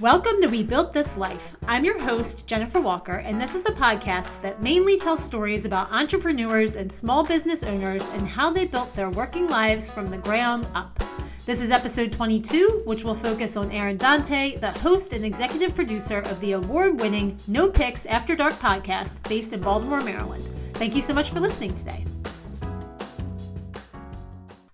Welcome to We Built This Life. I'm your host, Jennifer Walker, and this is the podcast that mainly tells stories about entrepreneurs and small business owners and how they built their working lives from the ground up. This is episode 22, which will focus on Aaron Dante, the host and executive producer of the award winning No Pix After Dark podcast based in Baltimore, Maryland. Thank you so much for listening today.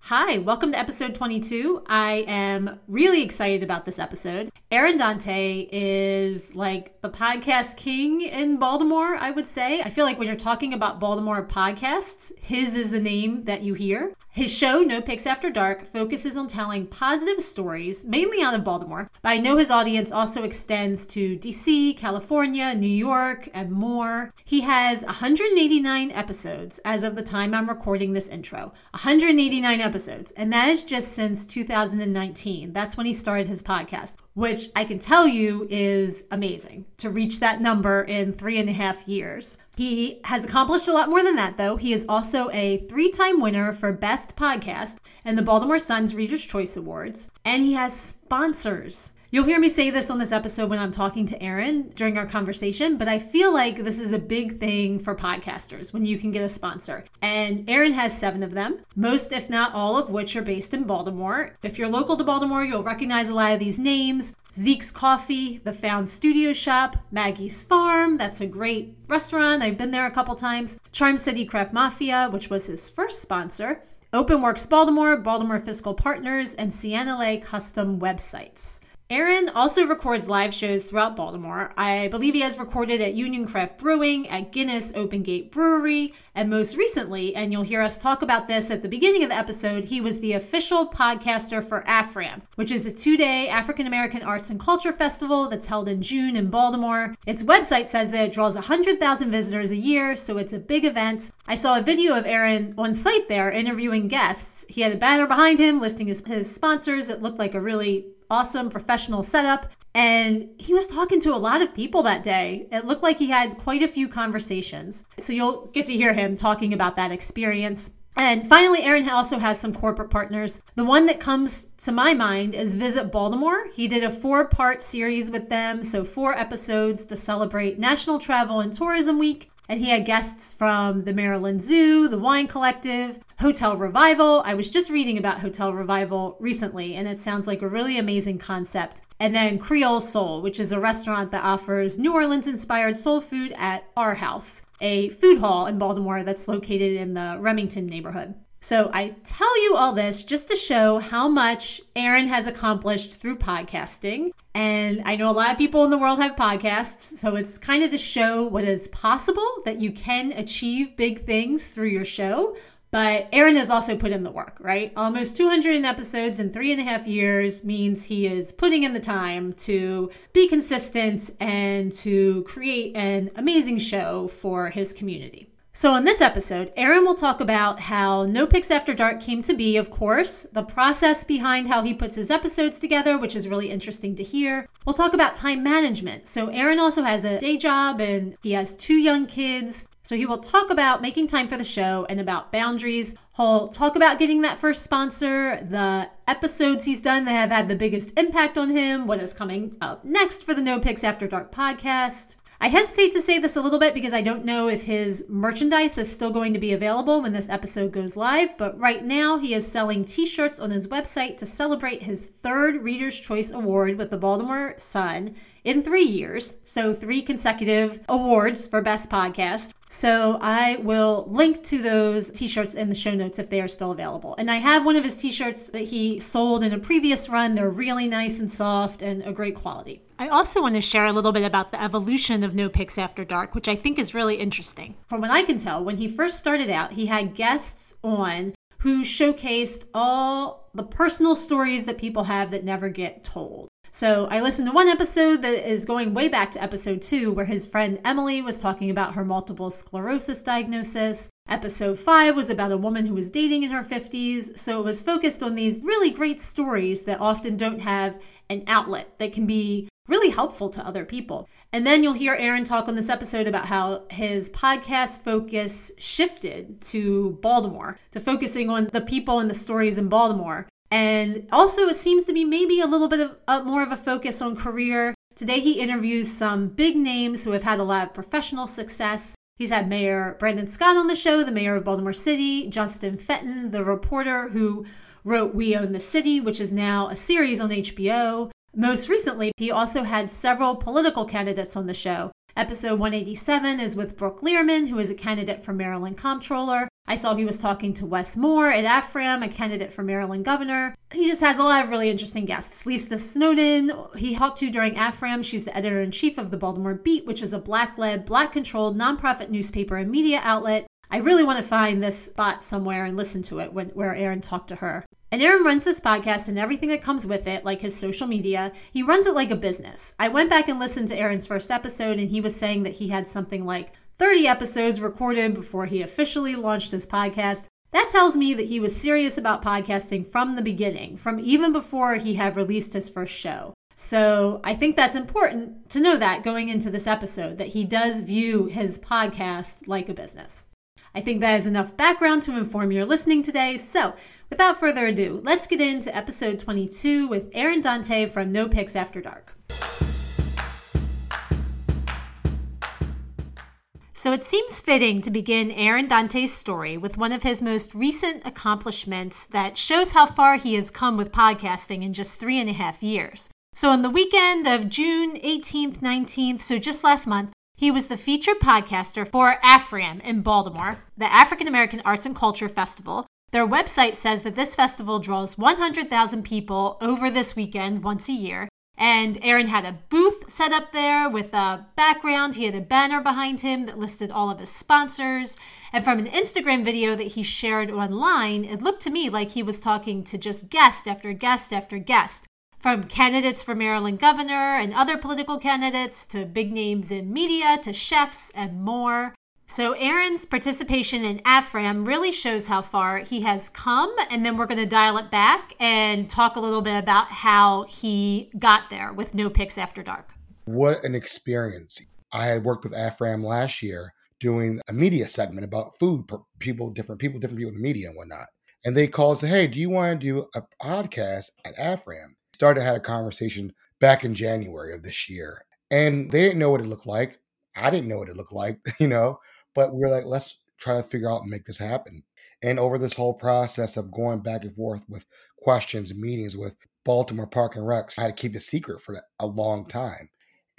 Hi, welcome to episode 22. I am really excited about this episode. Aaron Dante is like the podcast king in Baltimore, I would say. I feel like when you're talking about Baltimore podcasts, his is the name that you hear. His show, No Pix After Dark, focuses on telling positive stories, mainly out of Baltimore, but I know his audience also extends to DC, California, New York, and more. He has 189 episodes as of the time I'm recording this intro. 189 episodes, and that is just since 2019. That's when he started his podcast, which I can tell you is amazing to reach that number in three and a half years. He has accomplished a lot more than that, though. He is also a three time winner for Best Podcast and the Baltimore Sun's Reader's Choice Awards, and he has sponsors. You'll hear me say this on this episode when I'm talking to Aaron during our conversation, but I feel like this is a big thing for podcasters when you can get a sponsor. And Aaron has seven of them, most, if not all, of which are based in Baltimore. If you're local to Baltimore, you'll recognize a lot of these names. Zeke's Coffee, The Found Studio Shop, Maggie's Farm, that's a great restaurant. I've been there a couple times. Charm City Craft Mafia, which was his first sponsor. OpenWorks Baltimore, Baltimore Fiscal Partners, and Lay Custom Websites. Aaron also records live shows throughout Baltimore. I believe he has recorded at Union Craft Brewing, at Guinness Open Gate Brewery, and most recently, and you'll hear us talk about this at the beginning of the episode, he was the official podcaster for AFRAM, which is a two day African American Arts and Culture Festival that's held in June in Baltimore. Its website says that it draws 100,000 visitors a year, so it's a big event. I saw a video of Aaron on site there interviewing guests. He had a banner behind him listing his, his sponsors. It looked like a really awesome professional setup. And he was talking to a lot of people that day. It looked like he had quite a few conversations. So you'll get to hear him talking about that experience. And finally, Aaron also has some corporate partners. The one that comes to my mind is Visit Baltimore. He did a four part series with them, so four episodes to celebrate National Travel and Tourism Week. And he had guests from the Maryland Zoo, the Wine Collective, Hotel Revival. I was just reading about Hotel Revival recently, and it sounds like a really amazing concept. And then Creole Soul, which is a restaurant that offers New Orleans inspired soul food at Our House, a food hall in Baltimore that's located in the Remington neighborhood. So I tell you all this just to show how much Aaron has accomplished through podcasting. And I know a lot of people in the world have podcasts, so it's kind of to show what is possible that you can achieve big things through your show but Aaron has also put in the work, right? Almost 200 episodes in three and a half years means he is putting in the time to be consistent and to create an amazing show for his community. So, in this episode, Aaron will talk about how No Pix After Dark came to be, of course, the process behind how he puts his episodes together, which is really interesting to hear. We'll talk about time management. So, Aaron also has a day job and he has two young kids. So he will talk about making time for the show and about boundaries. He'll talk about getting that first sponsor, the episodes he's done that have had the biggest impact on him, what is coming up next for the No Pix After Dark podcast. I hesitate to say this a little bit because I don't know if his merchandise is still going to be available when this episode goes live, but right now he is selling t shirts on his website to celebrate his third Reader's Choice Award with the Baltimore Sun in three years. So, three consecutive awards for Best Podcast. So, I will link to those t shirts in the show notes if they are still available. And I have one of his t shirts that he sold in a previous run. They're really nice and soft and a great quality. I also want to share a little bit about the evolution of No Pix After Dark, which I think is really interesting. From what I can tell, when he first started out, he had guests on who showcased all the personal stories that people have that never get told. So I listened to one episode that is going way back to episode two, where his friend Emily was talking about her multiple sclerosis diagnosis. Episode five was about a woman who was dating in her 50s. So it was focused on these really great stories that often don't have an outlet that can be really helpful to other people. And then you'll hear Aaron talk on this episode about how his podcast focus shifted to Baltimore, to focusing on the people and the stories in Baltimore And also, it seems to be maybe a little bit of uh, more of a focus on career. Today, he interviews some big names who have had a lot of professional success. He's had Mayor Brandon Scott on the show, the mayor of Baltimore City, Justin Fenton, the reporter who wrote We Own the City, which is now a series on HBO. Most recently, he also had several political candidates on the show. Episode 187 is with Brooke Lierman, who is a candidate for Maryland Comptroller. I saw he was talking to Wes Moore at AFRAM, a candidate for Maryland governor. He just has a lot of really interesting guests. Lisa Snowden, he talked to during AFRAM. She's the editor in chief of the Baltimore Beat, which is a black led, black controlled nonprofit newspaper and media outlet. I really want to find this spot somewhere and listen to it when, where Aaron talked to her. And Aaron runs this podcast and everything that comes with it, like his social media. He runs it like a business. I went back and listened to Aaron's first episode, and he was saying that he had something like 30 episodes recorded before he officially launched his podcast. That tells me that he was serious about podcasting from the beginning, from even before he had released his first show. So I think that's important to know that going into this episode, that he does view his podcast like a business. I think that is enough background to inform your listening today. So, without further ado, let's get into episode 22 with Aaron Dante from No Pix After Dark. So it seems fitting to begin Aaron Dante's story with one of his most recent accomplishments that shows how far he has come with podcasting in just three and a half years. So, on the weekend of June 18th, 19th, so just last month, he was the featured podcaster for AFRAM in Baltimore, the African American Arts and Culture Festival. Their website says that this festival draws 100,000 people over this weekend once a year. And Aaron had a booth set up there with a background. He had a banner behind him that listed all of his sponsors. And from an Instagram video that he shared online, it looked to me like he was talking to just guest after guest after guest from candidates for Maryland governor and other political candidates to big names in media to chefs and more. So, Aaron's participation in AFRAM really shows how far he has come. And then we're going to dial it back and talk a little bit about how he got there with No Pix After Dark. What an experience. I had worked with AFRAM last year doing a media segment about food, people, different people, different people in the media and whatnot. And they called and said, Hey, do you want to do a podcast at AFRAM? started have a conversation back in January of this year. And they didn't know what it looked like. I didn't know what it looked like, you know, but we are like, let's try to figure out and make this happen. And over this whole process of going back and forth with questions, meetings with Baltimore Park and Recs, I had to keep it secret for a long time.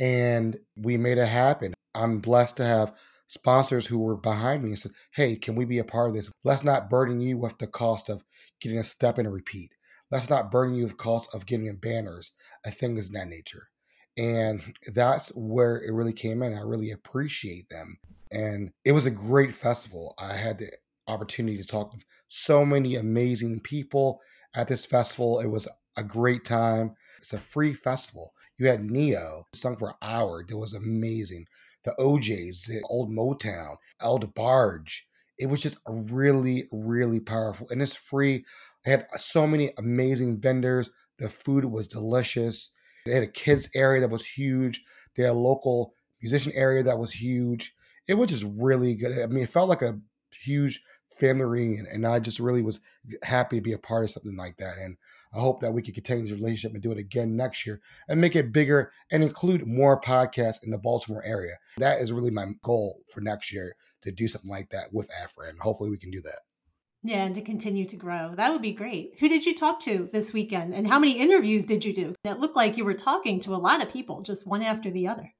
And we made it happen. I'm blessed to have sponsors who were behind me and said, Hey, can we be a part of this? Let's not burden you with the cost of getting a step and repeat. Let's not burden you with cost of getting banners a thing of that nature. And that's where it really came in. I really appreciate them. And it was a great festival. I had the opportunity to talk with so many amazing people at this festival. It was a great time. It's a free festival. You had Ne-Yo sung for an hour. It was amazing. The OJs, the Old Motown, El DeBarge. It was just really, really powerful. And it's free. They had so many amazing vendors. The food was delicious. They had a kids area that was huge. They had a local musician area that was huge. It was just really good. I mean, it felt like a huge family reunion, and I just really was happy to be a part of something like that. And I hope that we can continue the relationship and do it again next year and make it bigger and include more podcasts in the Baltimore area. That is really my goal for next year to do something like that with Afra, and hopefully we can do that. Yeah, and to continue to grow. That would be great. Who did you talk to this weekend and how many interviews did you do? It looked like you were talking to a lot of people, just one after the other.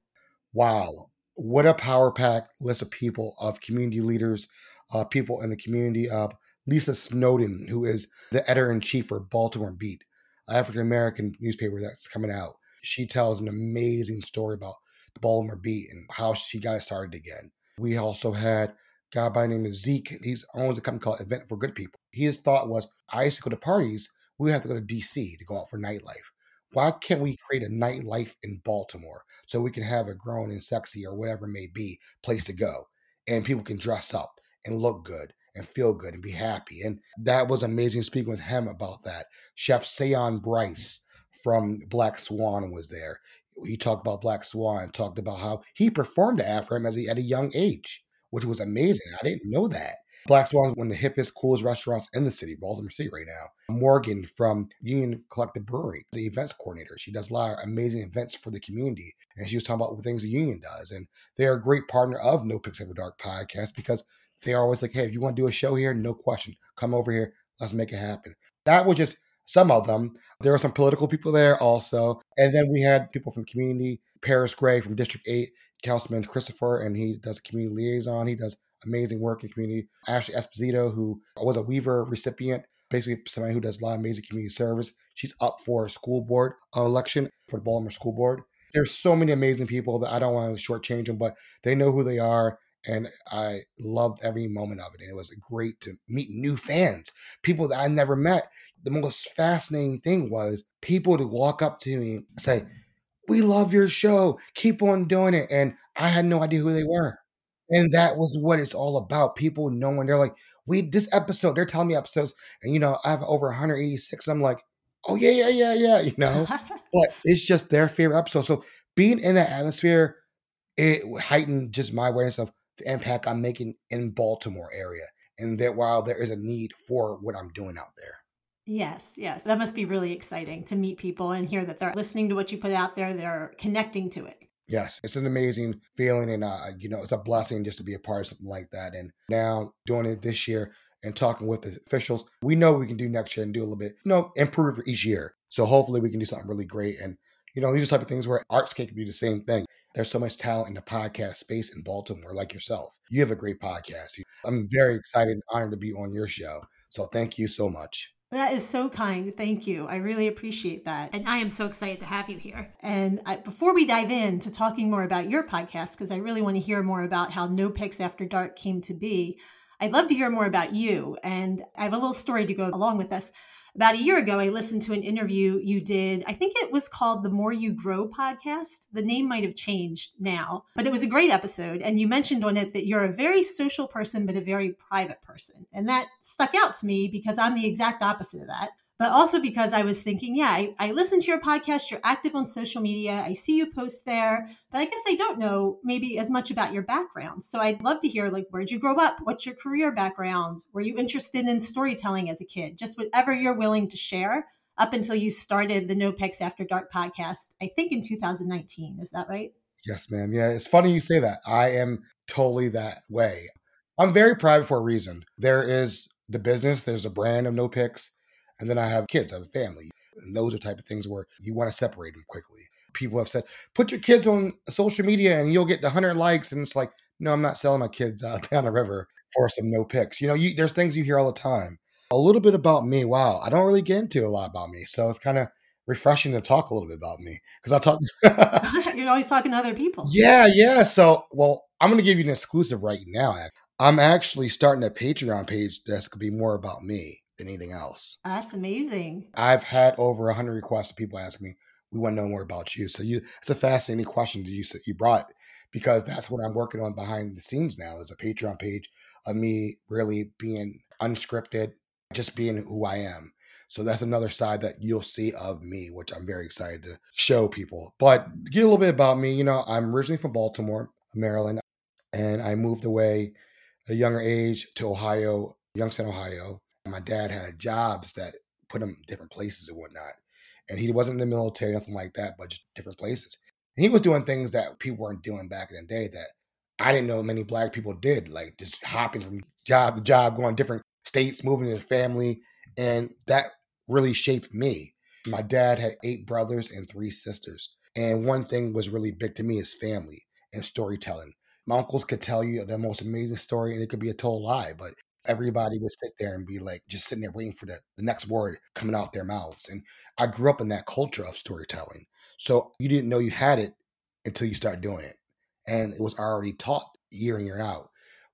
Wow. What a power pack list of people, of community leaders, uh, people in the community. Uh, Lisa Snowden, who is the editor in chief for Baltimore Beat, African American newspaper that's coming out. She tells an amazing story about the Baltimore Beat and how she got started again. We also had a guy by the name of Zeke. He owns a company called Event for Good People. His thought was, I used to go to parties. We have to go to DC to go out for nightlife. Why can't we create a nightlife in Baltimore so we can have a grown and sexy or whatever it may be place to go, and people can dress up and look good and feel good and be happy. And that was amazing speaking with him about that. Chef Sayon mm. Bryce from Black Swan was there. He talked about Black Swan, talked about how he performed at AFRAM as he at a young age which was mm. amazing. I didn't know that. Black Swan is one of the hippest, coolest restaurants in the city, Baltimore City, right now. Morgan from Union Collective Brewery, the events coordinator. She does a lot of amazing events for the community. And she was talking about things the union does. And they are a great partner of No Pix After Dark podcast because they are always like, hey, if you want to do a show here, no question, come over here. Let's make it happen. That was just some of them. There were some political people there also. And then we had people from community, Paris Gray from District 8, Councilman Christopher, and he does community liaison. He does amazing work in community. Ashley Esposito, who was a Weaver recipient, basically somebody who does a lot of amazing community service. She's up for a school board uh, election for the Baltimore School Board. There's so many amazing people that I don't want to shortchange them, but they know who they are. And I loved every moment of it. And it was great to meet new fans, people that I never met. The most fascinating thing was people to walk up to me and say, We love your show. Keep on doing it. And I had no idea who they were. And that was what it's all about. People knowing they're like, we this episode, they're telling me episodes, and you know, I have over 186. I'm like, oh yeah, yeah, yeah, yeah, you know. but it's just their favorite episode. So being in that atmosphere, it heightened just my awareness of the impact I'm making in Baltimore area. And that while there is a need for what I'm doing out there. Yes, yes. That must be really exciting to meet people and hear that they're listening to what you put out there, they're connecting to it. Yes, it's an amazing feeling, and uh, you know, it's a blessing just to be a part of something like that. And now doing it this year and talking with the officials, we know we can do next year and do a little bit, you know, improve each year. So hopefully we can do something really great. And you know, these are type of things where Artscape can do the same thing. There's so much talent in the podcast space in Baltimore, like yourself. You have a great podcast. I'm very excited and honored to be on your show. So thank you so much. That is so kind. Thank you. I really appreciate that. And I am so excited to have you here. And I, before we dive into talking more about your podcast, because I really want to hear more about how No Pix After Dark came to be, I'd love to hear more about you. And I have a little story to go along with this about a year ago, I listened to an interview you did. I think it was called the More You Grow podcast. The name might have changed now, but it was a great episode. And you mentioned on it that you're a very social person, but a very private person. And that stuck out to me because I'm the exact opposite of that but also because I was thinking, yeah, I, I listen to your podcast. You're active on social media. I see you post there, but I guess I don't know maybe as much about your background. So I'd love to hear, like, where'd you grow up? What's your career background? Were you interested in storytelling as a kid? Just whatever you're willing to share up until you started the No Pix After Dark podcast, I think in 2019. Is that right? Yes, ma'am. Yeah, it's funny you say that. I am totally that way. I'm very private for a reason. There is the business, there's a brand of No Pix and then I have kids, I have a family. And those are type of things where you want to separate them quickly. People have said, put your kids on social media and you'll get the 100 likes. And it's like, no, I'm not selling my kids uh, down the river for some no pics. You know, you, there's things you hear all the time. A little bit about me. Wow. I don't really get into a lot about me. So it's kind of refreshing to talk a little bit about me because I talk. You're always talking to other people. Yeah. Yeah. So, well, I'm going to give you an exclusive right now. I'm actually starting a Patreon page that's going to be more about me anything else. That's amazing. I've had over a 100 requests of people ask me, we want to know more about you. So you, it's a fascinating question that you you brought because that's what I'm working on behind the scenes now. Is a Patreon page of me really being unscripted, just being who I am. So that's another side that you'll see of me, which I'm very excited to show people. But get a little bit about me, you know, I'm originally from Baltimore, Maryland, and I moved away at a younger age to Ohio, Youngstown, Ohio, my dad had jobs that put him different places and whatnot. And he wasn't in the military, nothing like that, but just different places. And he was doing things that people weren't doing back in the day that I didn't know many black people did, like just hopping from job to job, going to different states, moving to their family. And that really shaped me. My dad had eight brothers and three sisters. And one thing was really big to me is family and storytelling. My uncles could tell you the most amazing story, and it could be a total lie, but everybody would sit there and be like just sitting there waiting for the, the next word coming out their mouths. And I grew up in that culture of storytelling. So you didn't know you had it until you start doing it. And it was already taught year in, year out.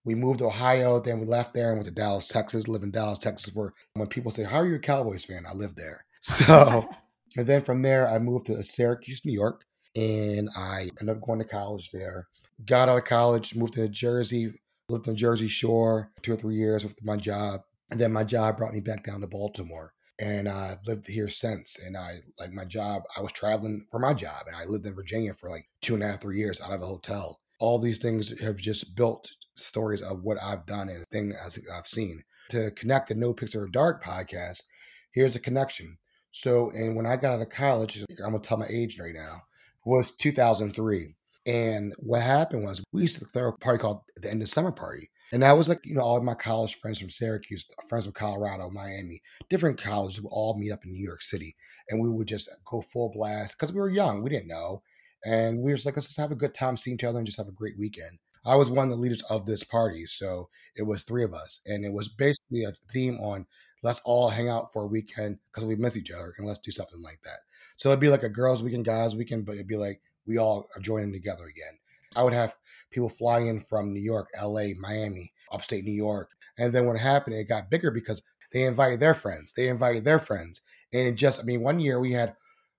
We moved to Ohio, then we left there and went to Dallas, Texas, live in Dallas, Texas, where when people say, How are you a Cowboys fan? I live there. So, and then from there, I moved to Syracuse, New York, and I ended up going to college there. Got out of college, moved to New Jersey, lived on Jersey Shore two or three years with my job. And then my job brought me back down to Baltimore. And I've lived here since. And I like my job, I was traveling for my job. And I lived in Virginia for like two and a half, three years out of a hotel. All these things have just built stories of what I've done and thing as I've seen. To connect the No After Dark podcast, here's the connection. So, and when I got out of college, I'm gonna tell my age right now, was 2003. And what happened was we used to throw a party called the End of Summer Party. And that was like, you know, all of my college friends from Syracuse, friends from Colorado, Miami, different colleges would all meet up in New York City. And we would just go full blast because we were young. We didn't know. And we were just like, let's just have a good time, see each other, and just have a great weekend. I was one of the leaders of this party. So it was three of us. And it was basically a theme on let's all hang out for a weekend because we miss each other and let's do something like that. So it'd be like a girls' weekend, guys' weekend, but it'd be like we all are joining together again. I would have people fly in from New York, LA, Miami, upstate New York. And then what happened, it got bigger because they invited their friends. They invited their friends. And just, I mean, one year we had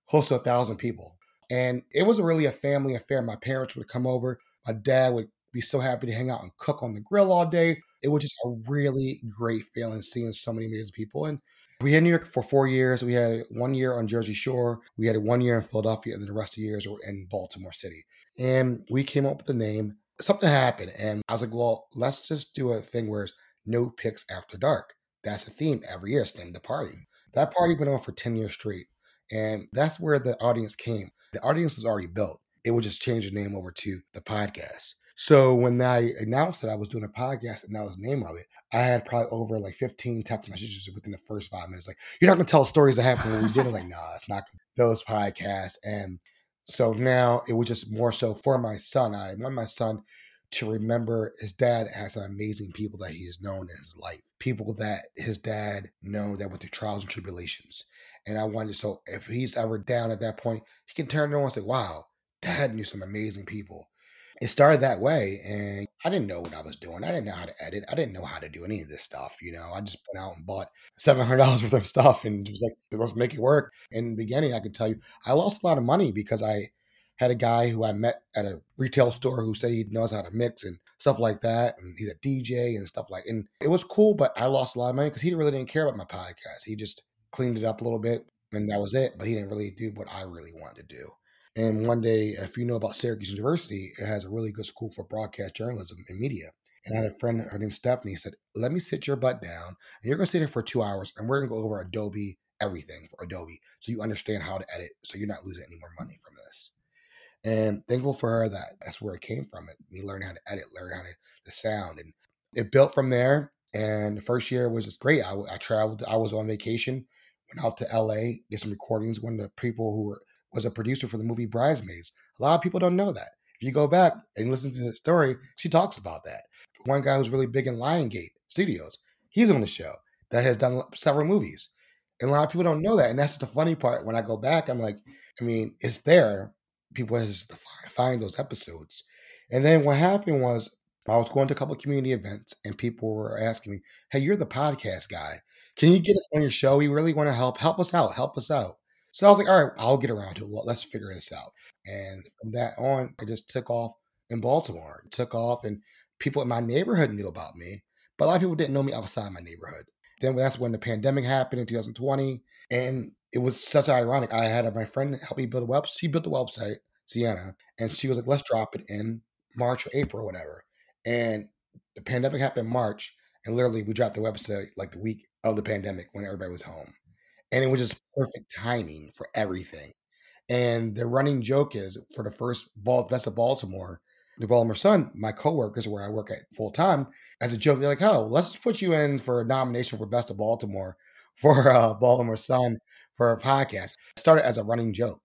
close to a thousand people. And it was really a family affair. My parents would come over. My dad would be so happy to hang out and cook on the grill all day. It was just a really great feeling seeing so many amazing people. And we had New York for four years. We had one year on Jersey Shore. We had one year in Philadelphia, and then the rest of the years were in Baltimore City. And we came up with the name. Something happened, and I was like, "Well, let's just do a thing where it's no pix after dark." That's a theme every year. It's named the party. That party went on for ten years straight, and that's where the audience came. The audience was already built. It would just change the name over to the podcast. So when I announced that I was doing a podcast and that was the name of it, I had probably over like 15 text messages within the first five minutes. Like, you're not gonna tell stories that happened when we did it. Like, nah, it's not those podcasts. And so now it was just more so for my son. I want my son to remember his dad has some amazing people that he's known in his life. People that his dad know that went through trials and tribulations. And I wanted so if he's ever down at that point, he can turn to and say, Wow, dad knew some amazing people it started that way and i didn't know what i was doing. I didn't know how to edit. I didn't know how to do any of this stuff you know? I just went out and bought $700 worth of stuff and just like let's make it work. In the beginning i could tell you i lost a lot of money because i had a guy who i met at a retail store who said he knows how to mix and stuff like that and he's a dj and stuff like and it was cool but i lost a lot of money because he really didn't care about my podcast. He just cleaned it up a little bit and that was it but he didn't really do what i really wanted to do and one day, if you know about Syracuse University, it has a really good school for broadcast journalism and media. And I had a friend, her name Stephanie, said, Let me sit your butt down. And you're going to sit here for two hours and we're going to go over Adobe, everything for Adobe. So you understand how to edit. So you're not losing any more money from this. And thankful for her that that's where it came from. It, me learning how to edit, learn how to the sound. And it built from there. And the first year was just great. I, I traveled, I was on vacation, went out to LA, did some recordings. One of the people who were was a producer for the movie Bridesmaids. A lot of people don't know that. If you go back and listen to the story, she talks about that. One guy who's really big in Lionsgate Studios, he's on the show that has done several movies. And a lot of people don't know that. And that's the funny part. When I go back, I'm like, I mean, it's there. People just find those episodes. And then what happened was I was going to a couple community events and people were asking me, Hey, you're the podcast guy. Can you get us on your show? We really want to help. Help us out. Help us out. So I was like, all right, I'll get around to it. Let's figure this out. And from that on, I just took off in Baltimore. took off, and people in my neighborhood knew about me, but a lot of people didn't know me outside my neighborhood. Then that's when the pandemic happened in 2020, and it was such ironic. I had my friend help me build a website. She built the website, Sienna, and she was like, let's drop it in March or April or whatever. And the pandemic happened in March, and literally we dropped the website like the week of the pandemic when everybody was home and it was just perfect timing for everything. And the running joke is for the first ball, best of Baltimore, the Baltimore Sun, my coworkers where I work at full time, as a joke, they're like, "Oh, let's put you in for a nomination for best of Baltimore for uh, Baltimore Sun for a podcast." It started as a running joke,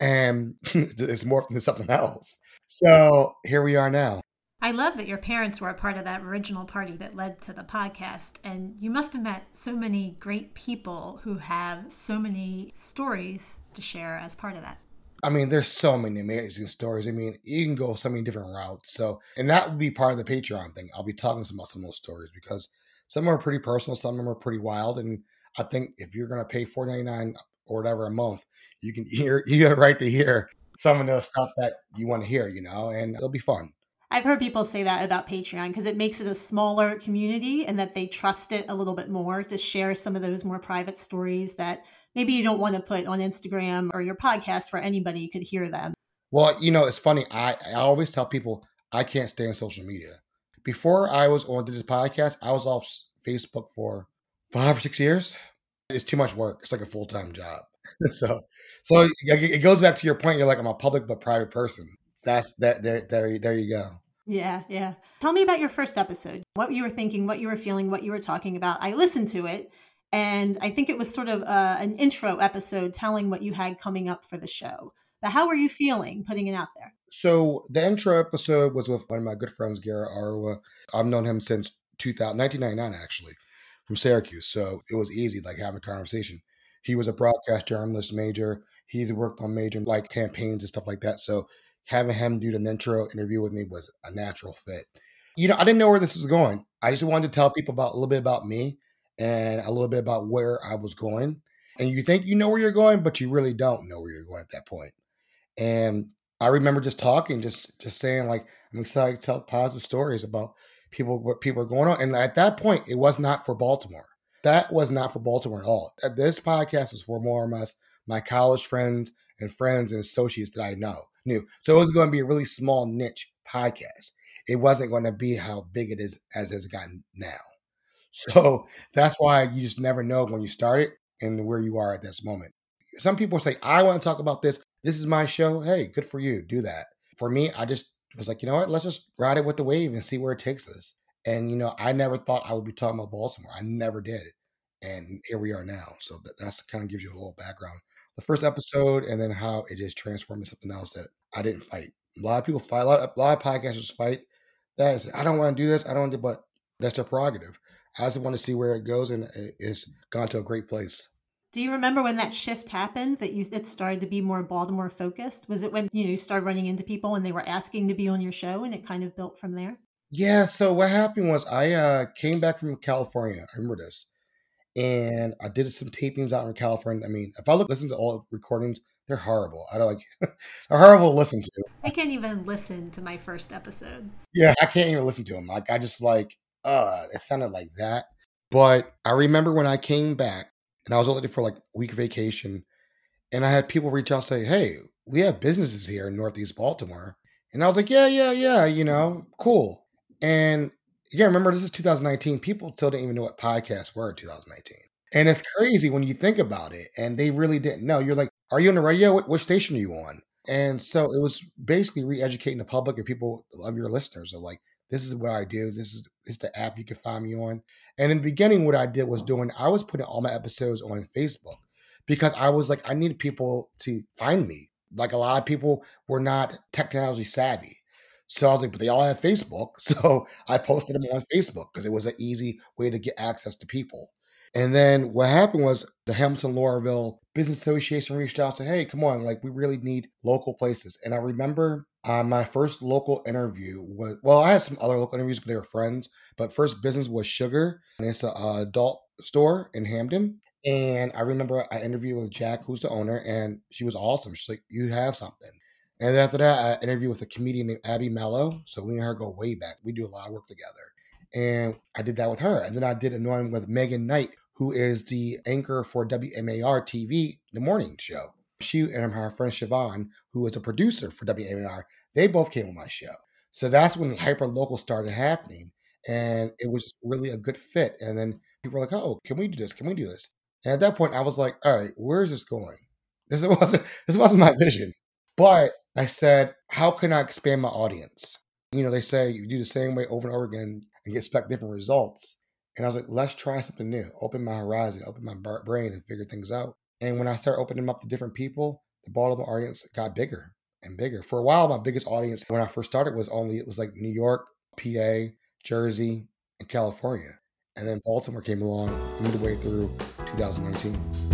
and it's morphed into something else. So here we are now. I love that your parents were a part of that original party that led to the podcast. And you must have met so many great people who have so many stories to share as part of that. I mean, there's so many amazing stories. I mean, you can go so many different routes. So, and that would be part of the Patreon thing. I'll be talking about some of those stories because some are pretty personal, some of them are pretty wild. And I think if you're going to pay $4.99 or whatever a month, you can hear, you a right to hear some of the stuff that you want to hear, you know, and it'll be fun. I've heard people say that about Patreon because it makes it a smaller community and that they trust it a little bit more to share some of those more private stories that maybe you don't want to put on Instagram or your podcast where anybody could hear them. Well, you know, it's funny. I, I always tell people I can't stay on social media before I was on this podcast, I was off Facebook for five or six years. It's too much work. It's like a full time job. so, so it goes back to your point. You're like, I'm a public but private person. That's that. There, there, there you go. Yeah, yeah. Tell me about your first episode. What you were thinking, what you were feeling, what you were talking about. I listened to it, and I think it was sort of uh, an intro episode telling what you had coming up for the show. But how were you feeling putting it out there? So the intro episode was with one of my good friends, Garrett Arwa. I've known him since 2000, 1999, actually, from Syracuse. So it was easy, like having a conversation. He was a broadcast journalist major. He worked on major like campaigns and stuff like that. So having him do an intro interview with me was a natural fit. You know, I didn't know where this was going. I just wanted to tell people about a little bit about me and a little bit about where I was going. And you think you know where you're going, but you really don't know where you're going at that point. And I remember just talking, just just saying like I'm excited to tell positive stories about people what people are going on. And at that point, it was not for Baltimore. That was not for Baltimore at all. This podcast is for more or less my college friends and friends and associates that I know knew. So it was going to be a really small niche podcast. It wasn't going to be how big it is as it's gotten now. So that's why you just never know when you start it and where you are at this moment. Some people say, I want to talk about this. This is my show. Hey, good for you. Do that. For me, I just was like, you know what? Let's just ride it with the wave and see where it takes us. And, you know, I never thought I would be talking about Baltimore. I never did. And here we are now. So that that's kind of gives you a little background. The first episode and then how it just transformed into something else that I didn't fight. A lot of people fight. A lot, of, a lot of podcasters fight. That I don't want to do this. I don't want to, but that's their prerogative. I just want to see where it goes, and it's gone to a great place. Do you remember when that shift happened? That you it started to be more Baltimore focused. Was it when you know you started running into people and they were asking to be on your show, and it kind of built from there? Yeah. So what happened was I uh, came back from California. I remember this, and I did some tapings out in California. I mean, if I look listen to all the recordings, they're horrible. I don't like they're horrible to listen to. I can't even listen to my first episode. Yeah, I can't even listen to them. Like I just like uh it sounded like that. But I remember when I came back and I was only for like a week vacation, and I had people reach out say, "Hey, we have businesses here in Northeast Baltimore," and I was like, "Yeah, yeah, yeah, you know, cool." And yeah, remember this is 2019. People still didn't even know what podcasts were in 2019. And it's crazy when you think about it. And they really didn't know. You're like, are you on the radio? What, what station are you on? And so it was basically re-educating the public and people of your listeners are like, this is what I do. This is this is the app you can find me on. And in the beginning, what I did was doing, I was putting all my episodes on Facebook because I was like, I need people to find me. Like a lot of people were not technology savvy. So I was like, but they all have Facebook. So I posted them on Facebook because it was an easy way to get access to people. And then what happened was the Hamilton Lauraville Business Association reached out to, hey, come on, like we really need local places. And I remember uh, my first local interview was, well, I had some other local interviews, but they were friends. But first business was Sugar, and it's an adult store in Hampden. And I remember I interviewed with Jack, who's the owner, and she was awesome. She's like, you have something. And after that, I interviewed with a comedian named Abby Mello. So we and her go way back. We do a lot of work together. And I did that with her. And then I did another one with Megan Knight, who is the anchor for WMAR TV, the morning show. She and her friend Siobhan, who is a producer for WMAR, they both came on my show. So that's when hyper local started happening. And it was really a good fit. And then people were like, oh, can we do this? Can we do this? And at that point, I was like, all right, where is this going? This wasn't this wasn't my vision. But I said, how can I expand my audience? You know, they say you do the same way over and over again, and expect different results. And I was like, let's try something new, open my horizon, open my brain, and figure things out. And when I started opening them up to different people, the Baltimore audience got bigger and bigger. For a while, my biggest audience when I first started was only it was like New York, PA, Jersey, and California. And then Baltimore came along midway through 2019.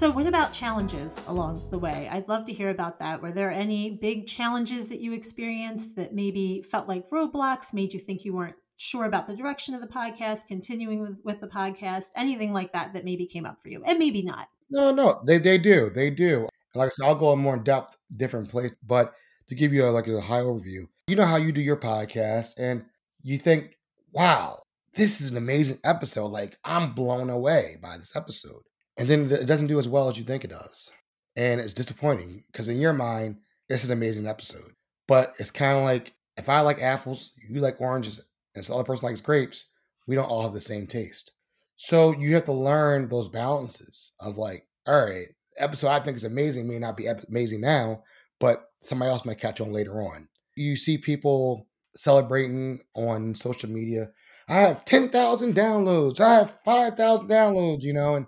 So, what about challenges along the way? I'd love to hear about that. Were there any big challenges that you experienced that maybe felt like roadblocks, made you think you weren't sure about the direction of the podcast, continuing with, with the podcast, anything like that that maybe came up for you? And maybe not. No, no, they, they do. They do. Like I said, I'll go in more in depth, different place. But to give you a, like a high overview, you know how you do your podcast and you think, wow, this is an amazing episode. Like I'm blown away by this episode and then it doesn't do as well as you think it does and it's disappointing because in your mind it's an amazing episode. But it's kind of like if I like apples, you like oranges, and some other person likes grapes, we don't all have the same taste. So you have to learn those balances of like, all right, episode I think is amazing may not be amazing now, but somebody else might catch on later on. You see people celebrating on social media. I have 10,000 downloads. I have 5,000 downloads, you know, and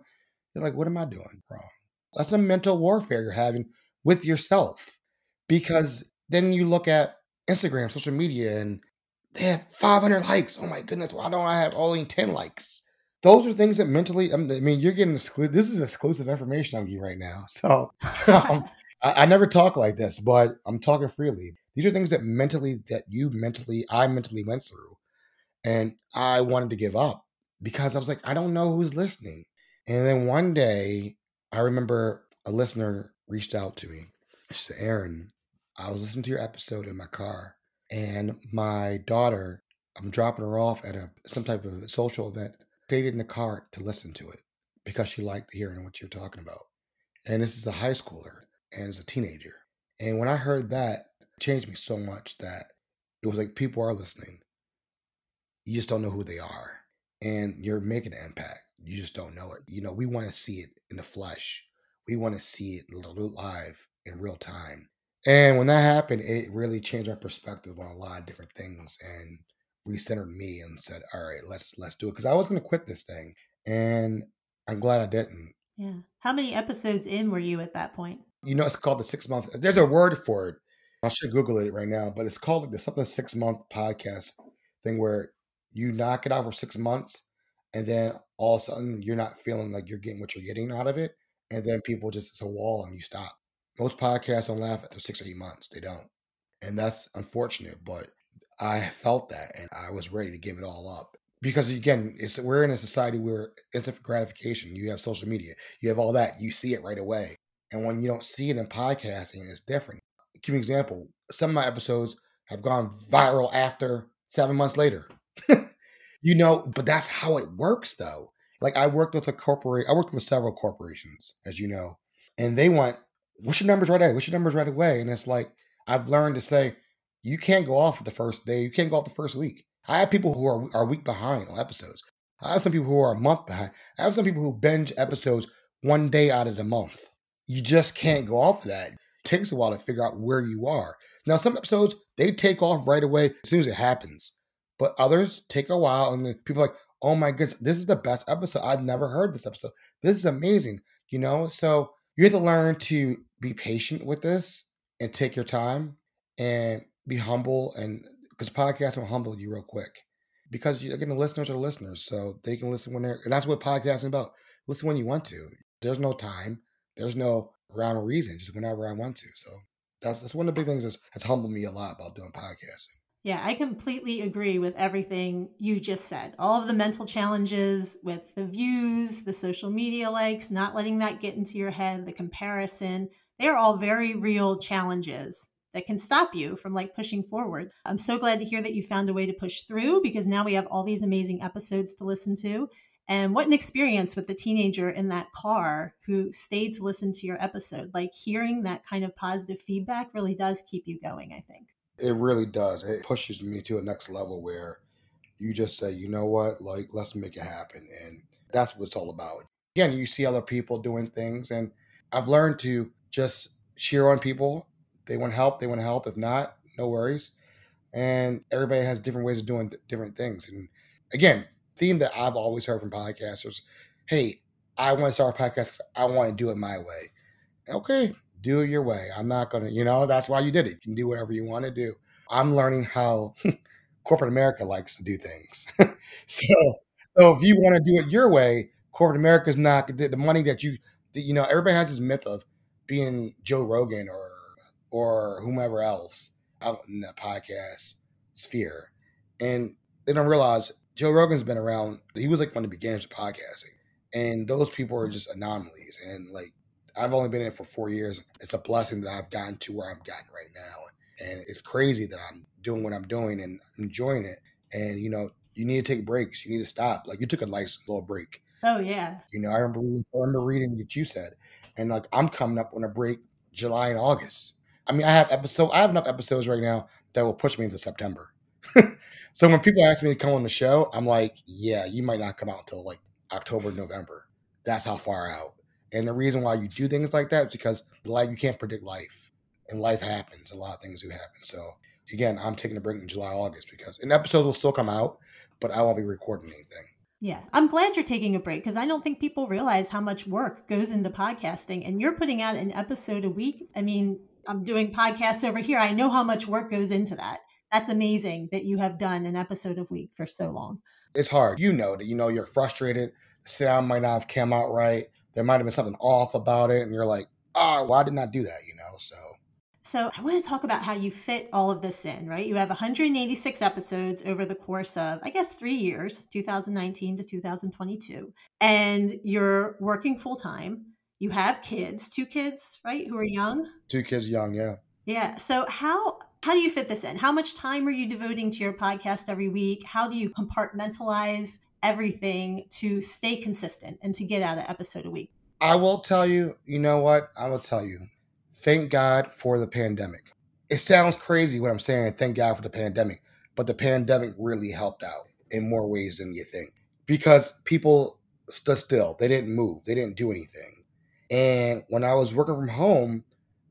you're like, what am I doing wrong? That's a mental warfare you're having with yourself because then you look at Instagram, social media, and they have 500 likes. Oh my goodness, why don't I have only 10 likes? Those are things that mentally, I mean, you're getting exclusive. This is exclusive information I'm giving right now. So um, I, I never talk like this, but I'm talking freely. These are things that mentally, that you mentally, I mentally went through. And I wanted to give up because I was like, I don't know who's listening. And then one day, I remember a listener reached out to me. She said, Aaron, I was listening to your episode in my car, and my daughter, I'm dropping her off at a some type of social event, stayed in the car to listen to it because she liked hearing what you're talking about. And this is a high schooler and it's a teenager. And when I heard that, changed me so much that it was like people are listening. You just don't know who they are. And you're making an impact. You just don't know it. You know, we want to see it in the flesh. We want to see it live in real time. And when that happened, it really changed my perspective on a lot of different things and recentered me and said, "All right, let's let's do it." Because I was going to quit this thing, and I'm glad I didn't. Yeah. How many episodes in were you at that point? You know, it's called the six month. There's a word for it. I should Google it right now, but it's called the something six month podcast thing where you knock it out for six months, and then all of a sudden you're not feeling like you're getting what you're getting out of it, and then people just it's a wall and you stop. Most podcasts don't laugh after six or eight months. They don't. And that's unfortunate, but I felt that and I was ready to give it all up. Because again, it's we're in a society where instant for gratification. You have social media, you have all that, you see it right away. And when you don't see it in podcasting, it's different. I'll give you an example. Some of my episodes have gone viral after seven months later. you know, but that's how it works though. Like I worked with a corporate I worked with several corporations, as you know, and they want what's your numbers right away? What's your numbers right away? And it's like I've learned to say, you can't go off the first day. You can't go off the first week. I have people who are are week behind on episodes. I have some people who are a month behind. I have some people who binge episodes one day out of the month. You just can't go off that. It takes a while to figure out where you are. Now, some episodes they take off right away as soon as it happens, but others take a while, and people like, "Oh my goodness, this is the best episode. I've never heard this episode. This is amazing." You know, so you have to learn to be patient with this and take your time and be humble and because podcasts will humble you real quick because you, again the listeners are listeners so they can listen when they're and that's what podcasting about listen when you want to there's no time there's no rhyme or reason just whenever i want to so that's that's one of the big things that's, that's humbled me a lot about doing podcasting yeah, I completely agree with everything you just said. All of the mental challenges with the views, the social media likes, not letting that get into your head, the comparison, they are all very real challenges that can stop you from like pushing forward. I'm so glad to hear that you found a way to push through because now we have all these amazing episodes to listen to. And what an experience with the teenager in that car who stayed to listen to your episode. Like hearing that kind of positive feedback really does keep you going, I think. It really does. It pushes me to a next level where you just say, you know what, like, let's make it happen. And that's what it's all about. Again, you see other people doing things, and I've learned to just cheer on people. They want help, they want help. If not, no worries. And everybody has different ways of doing different things. And again, theme that I've always heard from podcasters hey, I want to start a podcast I want to do it my way. Okay, do it your way. I'm not going to, you know, that's why you did it. You can do whatever you want to do. I'm learning how corporate America likes to do things. so, so if you want to do it your way, corporate America is not the, the money that you, you know, everybody has this myth of being Joe Rogan or or whomever else out in that podcast sphere, and they don't realize Joe Rogan's been around. He was like one of the beginners of podcasting, and those people are just anomalies. And like I've only been in it for four years. It's a blessing that I've gotten to where I've gotten right now. And it's crazy that I'm doing what I'm doing and enjoying it. And, you know, you need to take breaks. You need to stop. Like you took a nice little break. Oh, yeah. You know, I remember, I remember reading what you said. And like I'm coming up on a break July and August. I mean, I have episode. I have enough episodes right now that will push me into September. so when people ask me to come on the show, I'm like, yeah, you might not come out until like October, November. That's how far out. And the reason why you do things like that is because life you can't predict life, and life happens. A lot of things do happen. So again, I'm taking a break in July, August because an episodes will still come out, but I won't be recording anything. Yeah, I'm glad you're taking a break because I don't think people realize how much work goes into podcasting. And you're putting out an episode a week. I mean, I'm doing podcasts over here. I know how much work goes into that. That's amazing that you have done an episode a week for so long. It's hard. You know that you know you're frustrated. The sound might not have come out right. There might have been something off about it, and you're like, "Ah, oh, why did not do that?" You know. So so, I want to talk about how you fit all of this in, right? You have 186 episodes over the course of, I guess, three years, 2019 to 2022, and you're working full time. You have kids, two kids, right, who are young? Two kids young, yeah. Yeah. So, how how do you fit this in? How much time are you devoting to your podcast every week? How do you compartmentalize everything to stay consistent and to get out an episode a week? I will tell you, you know what? I will tell you thank God for the pandemic. It sounds crazy what I'm saying, thank God for the pandemic, but the pandemic really helped out in more ways than you think because people stood still. They didn't move, they didn't do anything. And when I was working from home,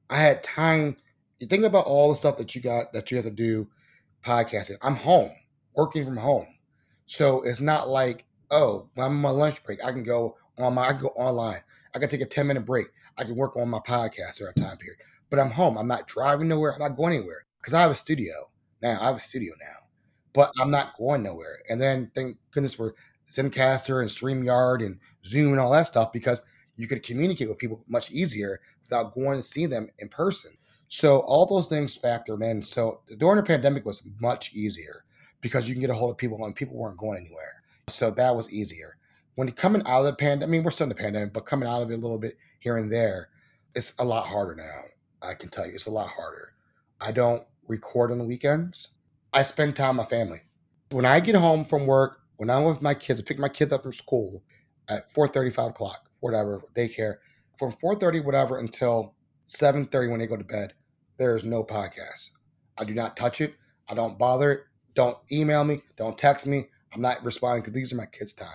I had time. You think about all the stuff that you got that you have to do podcasting. I'm home, working from home. So it's not like, oh, when I'm on my lunch break, I can go on my I can go online. I can take a 10 minute break. I can work on my podcast during that time period. But I'm home. I'm not driving nowhere. I'm not going anywhere because I have a studio now. I have a studio now, but I'm not going nowhere. And then thank goodness for Zencastr and StreamYard and Zoom and all that stuff because you could communicate with people much easier without going to see them in person. So all those things factored in. So during the pandemic was much easier because you can get a hold of people and people weren't going anywhere. So that was easier when coming out of the pandemic, I mean, we're still in the pandemic, but coming out of it a little bit here and there, it's a lot harder now. I can tell you, it's a lot harder. I don't record on the weekends. I spend time with my family. When I get home from work, when I'm with my kids, I pick my kids up from school at 4.30, 5 o'clock, whatever, daycare, from 4.30, whatever, until 7.30 when they go to bed, there is no podcast. I do not touch it. I don't bother it. Don't email me. Don't text me. I'm not responding because these are my kids' time.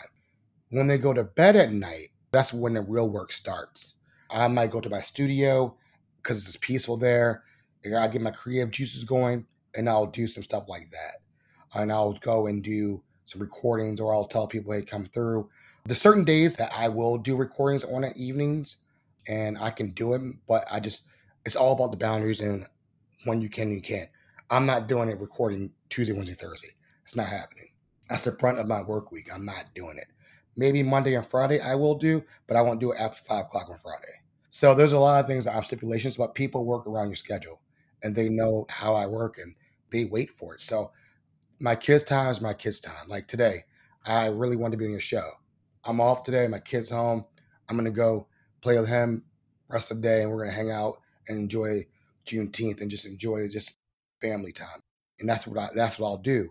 When they go to bed at night, that's when the real work starts. I might go to my studio because it's peaceful there. I get my creative juices going, and I'll do some stuff like that. And I'll go and do some recordings, or I'll tell people, "Hey, come through." There's certain days that I will do recordings on at evenings, and I can do it, but I just it's all about the boundaries and when you can you can't. I'm not doing it recording Tuesday, Wednesday, Thursday. It's not happening. That's the front of my work week. I'm not doing it. Maybe Monday and Friday I will do, but I won't do it after five o'clock on Friday. So there's a lot of things that have stipulations, but people work around your schedule and they know how I work and they wait for it. So my kids' time is my kids' time. Like today, I really want to be on your show. I'm off today. My kid's home. I'm gonna go play with him rest of the day, and we're gonna hang out and enjoy Juneteenth and just enjoy just family time. And that's what I, that's what I'll do.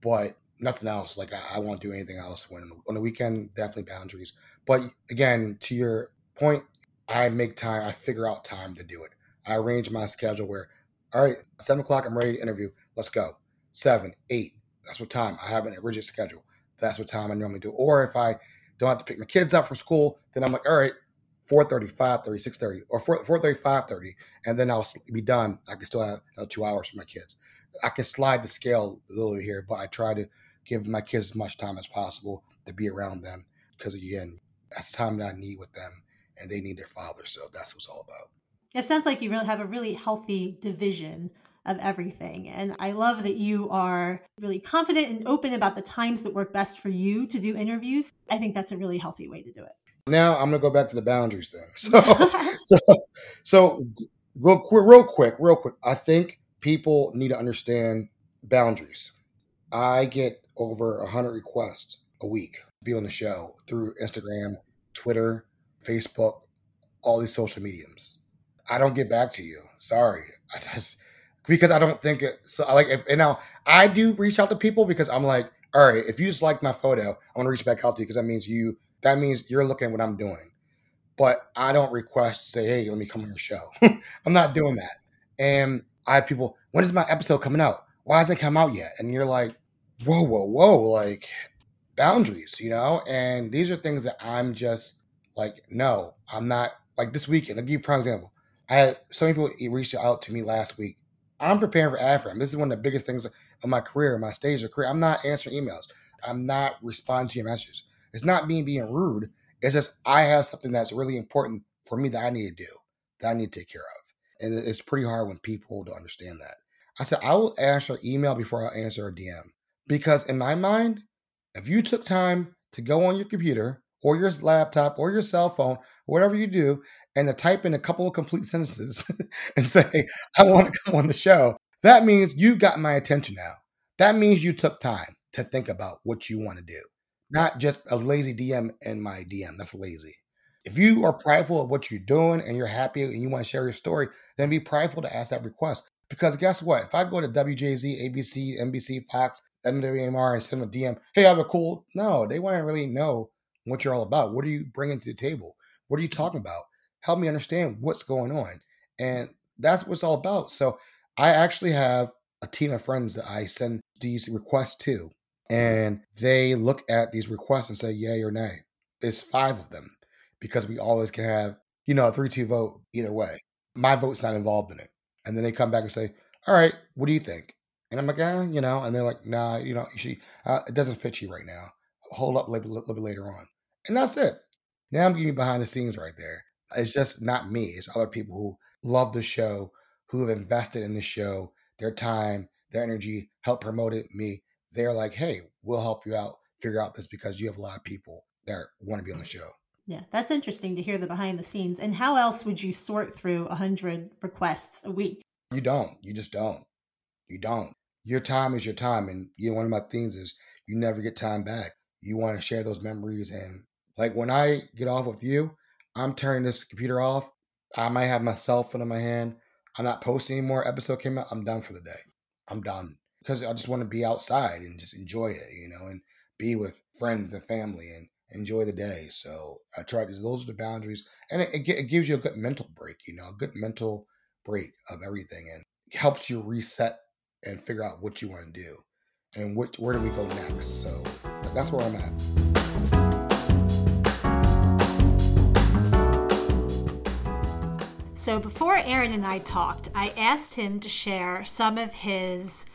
But nothing else. Like I, I won't do anything else when on the weekend. Definitely boundaries. But again, to your point, I make time. I figure out time to do it. I arrange my schedule where, all right, seven o'clock, I'm ready to interview. Let's go. Seven, eight. That's what time. I have a rigid schedule. That's what time I normally do. Or if I don't have to pick my kids up from school, then I'm like, all right, 4.30, 5.30, 6.30, or 4, 4.30, 5.30, and then I'll be done. I can still have two hours for my kids. I can slide the scale a little bit here, but I try to give my kids as much time as possible to be around them because again, that's time that I need with them, and they need their father. So that's what's all about. It sounds like you really have a really healthy division of everything. And I love that you are really confident and open about the times that work best for you to do interviews. I think that's a really healthy way to do it. Now I'm going to go back to the boundaries thing. So, so, so real quick, real quick, real quick. I think people need to understand boundaries. I get over 100 requests a week to be on the show through Instagram, Twitter, Facebook, all these social mediums. I don't get back to you. Sorry. I just because I don't think it so I like if and now I do reach out to people because I'm like, all right, if you just like my photo, I want to reach back out to you because that means you that means you're looking at what I'm doing. But I don't request to say, hey, let me come on your show. I'm not doing that. And I have people, when is my episode coming out? Why hasn't it come out yet? And you're like, whoa, whoa, whoa, like boundaries, you know? And these are things that I'm just like, no, I'm not like this weekend. I'll give you a prime example. I had so many people reached out to me last week. I'm preparing for AFRAM. This is one of the biggest things of my career, my stage of career. I'm not answering emails. I'm not responding to your messages. It's not me being rude. It's just I have something that's really important for me that I need to do, that I need to take care of. And it's pretty hard when people don't understand that. I said, I will answer email before I answer a DM. Because in my mind, if you took time to go on your computer or your laptop or your cell phone, whatever you do, and to type in a couple of complete sentences and say, I want to come on the show, that means you got my attention now. That means you took time to think about what you want to do, not just a lazy DM in my DM. That's lazy. If you are prideful of what you're doing and you're happy and you want to share your story, then be prideful to ask that request. Because guess what? If I go to WJZ, ABC, NBC, Fox, MWMR, and send them a DM, hey, I have a cool. No, they want to really know what you're all about. What are you bringing to the table? What are you talking about? Help me understand what's going on. And that's what it's all about. So I actually have a team of friends that I send these requests to, and they look at these requests and say yay or nay. It's five of them because we always can have, you know, a 3 2 vote either way. My vote's not involved in it. And then they come back and say, all right, what do you think? And I'm like, ah, you know, and they're like, nah, you know, you uh, it doesn't fit you right now. Hold up a little, bit later on. And that's it. Now I'm giving behind the scenes right there. It's just not me. It's other people who love the show, who have invested in the show, their time, their energy, help promote it. Me, they're like, hey, we'll help you out, figure out this because you have a lot of people that want to be on the show. Yeah, that's interesting to hear the behind the scenes. And how else would you sort through 100 requests a week? You don't. You just don't. You don't. Your time is your time. And you know, one of my themes is you never get time back. You want to share those memories. And like when I get off with you, I'm turning this computer off. I might have my cell phone in my hand. I'm not posting anymore. Episode came out. I'm done for the day. I'm done because I just want to be outside and just enjoy it, you know, and be with friends and family and enjoy the day. So I try to, those are the boundaries. And it, it, gives you a good mental break, you know, a good mental break of everything and helps you reset and figure out what you want to do and which, where do we go next. So that's where I'm at. So before Aaron and I talked, I asked him to share some of his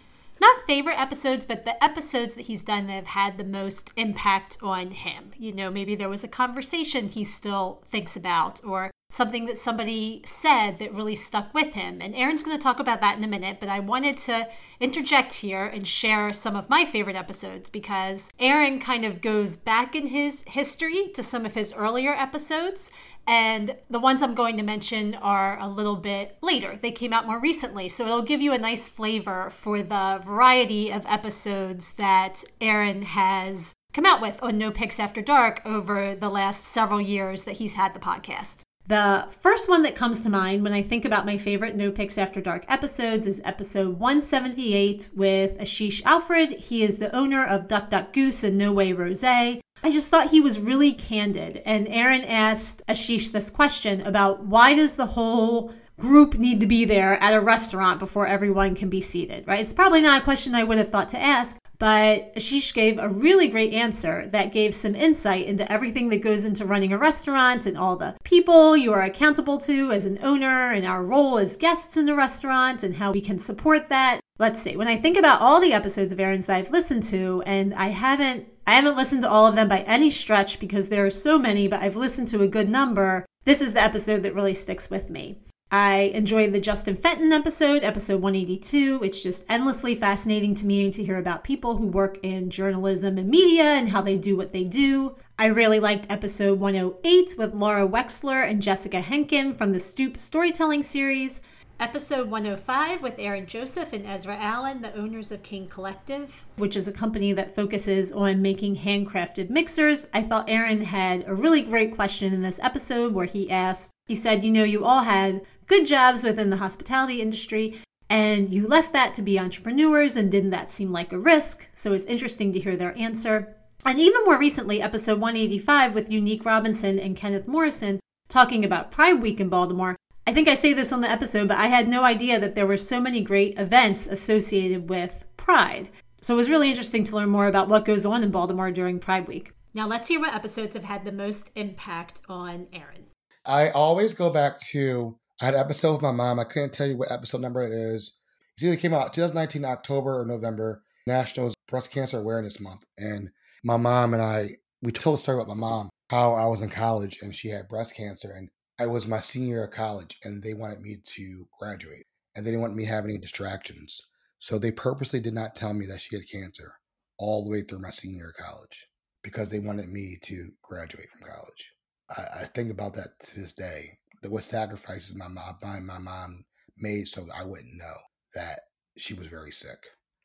not favorite episodes, but the episodes that he's done that have had the most impact on him. You know, maybe there was a conversation he still thinks about, or something that somebody said that really stuck with him. And Aaron's going to talk about that in a minute, but I wanted to interject here and share some of my favorite episodes because Aaron kind of goes back in his history to some of his earlier episodes and the ones I'm going to mention are a little bit later. They came out more recently. So it'll give you a nice flavor for the variety of episodes that Aaron has come out with on No Pix After Dark over the last several years that he's had the podcast. The first one that comes to mind when I think about my favorite No Pix After Dark episodes is episode 178 with Ashish Alfred. He is the owner of Duck Duck Goose and No Way Rose. I just thought he was really candid. And Aaron asked Ashish this question about why does the whole group need to be there at a restaurant before everyone can be seated, right? It's probably not a question I would have thought to ask, but Ashish gave a really great answer that gave some insight into everything that goes into running a restaurant and all the people you are accountable to as an owner and our role as guests in the restaurant and how we can support that. Let's see. When I think about all the episodes of Aaron's that I've listened to, and I haven't I haven't listened to all of them by any stretch because there are so many, but I've listened to a good number. This is the episode that really sticks with me. I enjoyed the Justin Fenton episode, episode 182. It's just endlessly fascinating to me to hear about people who work in journalism and media and how they do what they do. I really liked episode 108 with Laura Wexler and Jessica Henkin from the Stoop Storytelling series. Episode 105 with Aaron Joseph and Ezra Allen, the owners of King Collective, which is a company that focuses on making handcrafted mixers. I thought Aaron had a really great question in this episode where he asked, he said, You know, you all had good jobs within the hospitality industry and you left that to be entrepreneurs, and didn't that seem like a risk? So it's interesting to hear their answer. And even more recently, episode 185 with Unique Robinson and Kenneth Morrison talking about Pride Week in Baltimore I think I say this on the episode, but I had no idea that there were so many great events associated with Pride. So it was really interesting to learn more about what goes on in Baltimore during Pride Week. Now let's hear what episodes have had the most impact on Aaron. I always go back to I had an episode with my mom. I couldn't tell you what episode number it is. It either came out 2019 October or November, National Breast Cancer Awareness Month, and my mom and I we told a story about my mom how I was in college and she had breast cancer and I was my senior of college and they wanted me to graduate and they didn't want me to have any distractions. So they purposely did not tell me that she had cancer all the way through my senior of college because they wanted me to graduate from college. I, I think about that to this day. That what sacrifices my mom, my, my mom made so I wouldn't know that she was very sick.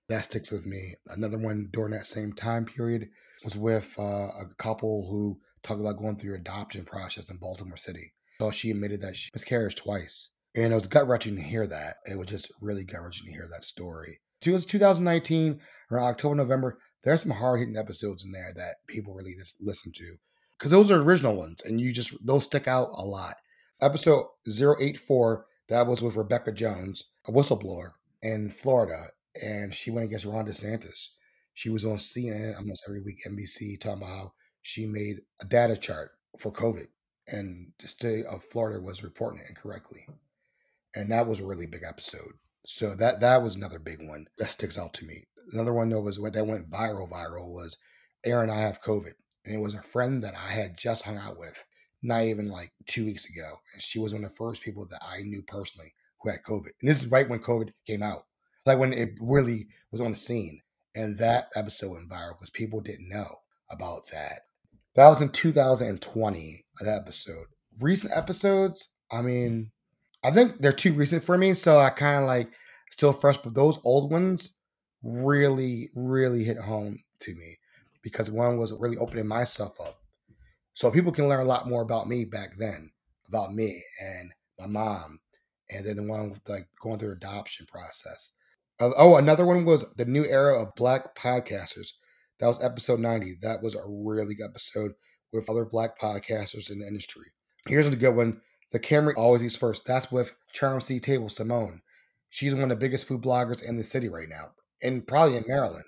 That sticks with me. Another one during that same time period was with uh, a couple who talked about going through adoption process in Baltimore City. So she admitted that she miscarried twice. And it was gut wrenching to hear that. It was just really gut wrenching to hear that story. So it was 2019, around October, November. There's some hard hitting episodes in there that people really just listen to. Because those are original ones, and you just, those stick out a lot. Episode 084, that was with Rebekah Jones, a whistleblower in Florida, and she went against Ron DeSantis. She was on CNN almost every week, NBC, talking about how she made a data chart for COVID, and the state of Florida was reporting it incorrectly. And that was a really big episode. So that that was another big one that sticks out to me. Another one that was that went viral. Viral was Aaron. I have COVID, and it was a friend that I had just hung out with, not even like two weeks ago, and she was one of the first people that I knew personally who had COVID. And this is right when COVID came out, like when it really was on the scene. And that episode went viral because people didn't know about that. That was in 2020, that episode. Recent episodes, I mean, I think they're too recent for me. So I kind of like still fresh, but those old ones really, really hit home to me because one was really opening myself up. So people can learn a lot more about me back then, about me and my mom. And then the one with like going through adoption process. Uh, oh, another one was the new era of black podcasters. That was episode 90. That was a really good episode with other black podcasters in the industry. Here's a good one. The camera always eats first. That's with Charm City Table Simone. She's one of the biggest food bloggers in the city right now, and probably in Maryland.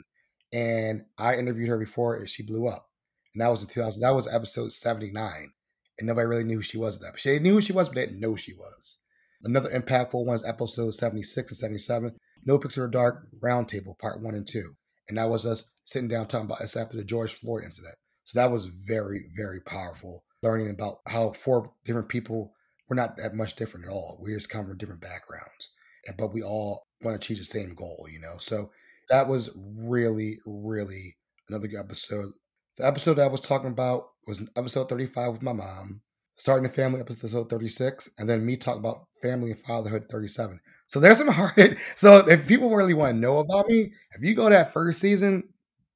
And I interviewed her before and she blew up. And that was in 2000. That was episode 79. And nobody really knew who she was that. She knew who she was, but they didn't know who she was. Another impactful one is episode 76 and 77. No Pix After Dark Roundtable, part one and two. And that was us sitting down talking about us after the George Floyd incident. So that was very, very powerful. Learning about how four different people were not that much different at all. We just come from different backgrounds. But we all want to achieve the same goal, you know? So that was really, really another good episode. The episode I was talking about was episode 35 with my mom, starting the family episode 36, and then me talking about family and fatherhood 37. So there's some hard. So if people really want to know about me, if you go to that first season,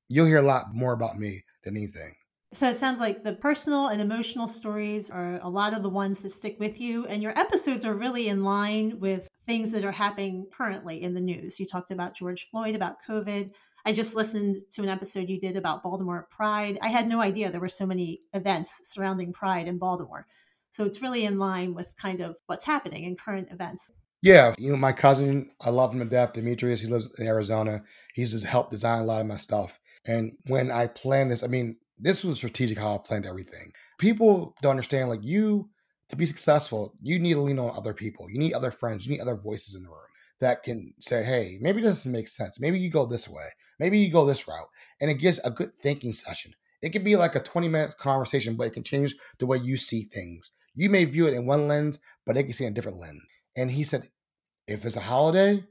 you'll hear a lot more about me than anything. So it sounds like the personal and emotional stories are a lot of the ones that stick with you, and your episodes are really in line with things that are happening currently in the news. You talked about George Floyd, about COVID. I just listened to an episode you did about Baltimore Pride. I had no idea there were so many events surrounding Pride in Baltimore. So it's really in line with kind of what's happening in current events. Yeah, you know, my cousin, I love him to death, Demetrius. He lives in Arizona. He's just helped design a lot of my stuff. And when I planned this, I mean, this was strategic how I planned everything. People don't understand, like, you, to be successful, you need to lean on other people. You need other friends. You need other voices in the room that can say, hey, maybe this doesn't make sense. Maybe you go this way. Maybe you go this route. And it gives a good thinking session. It can be like a 20 minute conversation, but it can change the way you see things. You may view it in one lens, but they can see in a different lens. And he said, if it's a holiday,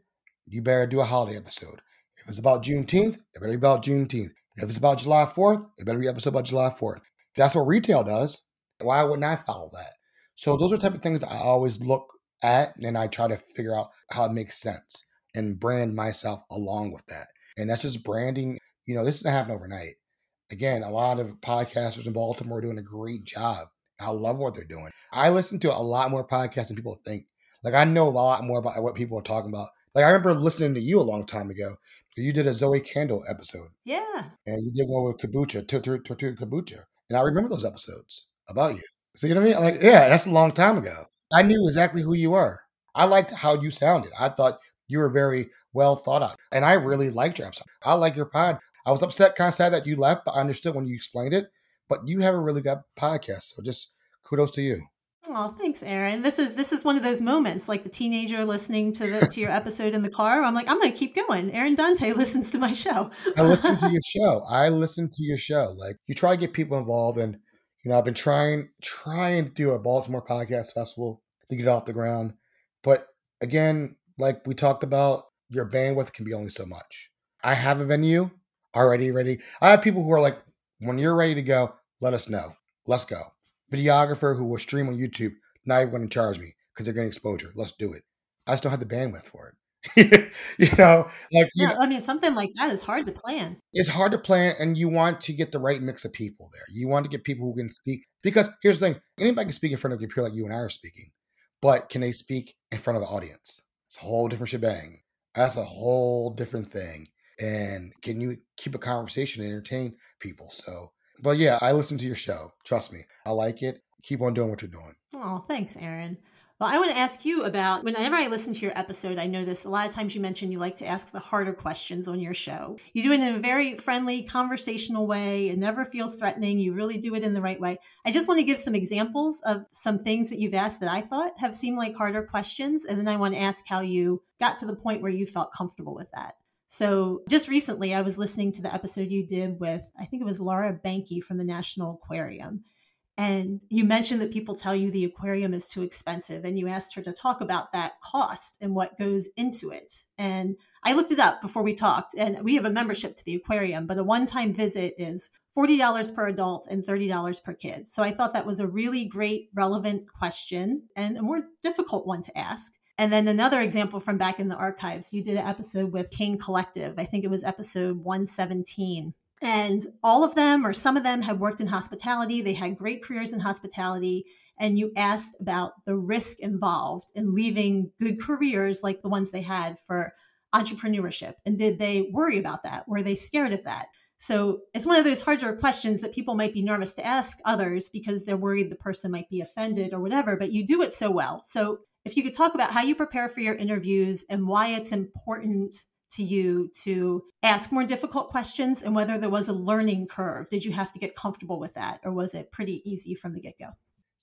you better do a holiday episode. If it's about Juneteenth, it better be about Juneteenth. If it's about July 4th, it better be episode about July 4th. That's what retail does. Why wouldn't I follow that? So those are type of things I always look at and I try to figure out how it makes sense and brand myself along with that. And that's just branding. You know, this doesn't happen overnight. Again, a lot of podcasters in Baltimore are doing a great job. I love what they're doing. I listen to a lot more podcasts than people think. Like I know a lot more about what people are talking about. Like I remember listening to you a long time ago. You did a Zoe Candle episode. Yeah. And you did one with Kombucha, Tortuga Kombucha. And I remember those episodes about you. So you know what I mean? Like, yeah, that's a long time ago. I knew exactly who you were. I liked how you sounded. I thought you were very well thought out. And I really liked your episode. I like your pod. I was upset, kind of sad that you left, but I understood when you explained it. But you have a really good podcast. So just kudos to you. Oh, thanks, Aaron. This is this is one of those moments, like the teenager listening to the to your episode in the car. I'm like, I'm gonna keep going. Aaron Dante listens to my show. I listen to your show. I listen to your show. Like you try to get people involved, and you know, I've been trying trying to do a Baltimore podcast festival to get off the ground. But again, like we talked about, your bandwidth can be only so much. I have a venue already ready. I have people who are like, when you're ready to go, let us know. Let's go videographer who will stream on YouTube not even going to charge me because they're getting exposure. Let's do it. I still have the bandwidth for it. you know, like yeah, you I mean, something like that is hard to plan. It's hard to plan, and you want to get the right mix of people there. You want to get people who can speak because here's the thing: anybody can speak in front of a computer like you and I are speaking, but can they speak in front of the audience? It's a whole different shebang. That's a whole different thing. And can you keep a conversation and entertain people? So but yeah, I listen to your show. Trust me. I like it. Keep on doing what you're doing. Oh, thanks, Aaron. Well, I want to ask you about whenever I listen to your episode, I notice a lot of times you mention you like to ask the harder questions on your show. You do it in a very friendly, conversational way. It never feels threatening. You really do it in the right way. I just want to give some examples of some things that you've asked that I thought have seemed like harder questions. And then I want to ask how you got to the point where you felt comfortable with that. So just recently, I was listening to the episode you did with, I think it was Laura Bankey from the National Aquarium. And you mentioned that people tell you the aquarium is too expensive, and you asked her to talk about that cost and what goes into it. And I looked it up before we talked, and we have a membership to the aquarium, but a one time visit is $40 per adult and $30 per kid. So I thought that was a really great, relevant question and a more difficult one to ask. And then another example from back in the archives, you did an episode with Kane Collective. I think it was episode 117. And all of them, or some of them, had worked in hospitality. They had great careers in hospitality. And you asked about the risk involved in leaving good careers like the ones they had for entrepreneurship. And did they worry about that? Were they scared of that? So it's one of those harder questions that people might be nervous to ask others because they're worried the person might be offended or whatever, but you do it so well. So if you could talk about how you prepare for your interviews and why it's important to you to ask more difficult questions and whether there was a learning curve. Did you have to get comfortable with that or was it pretty easy from the get go?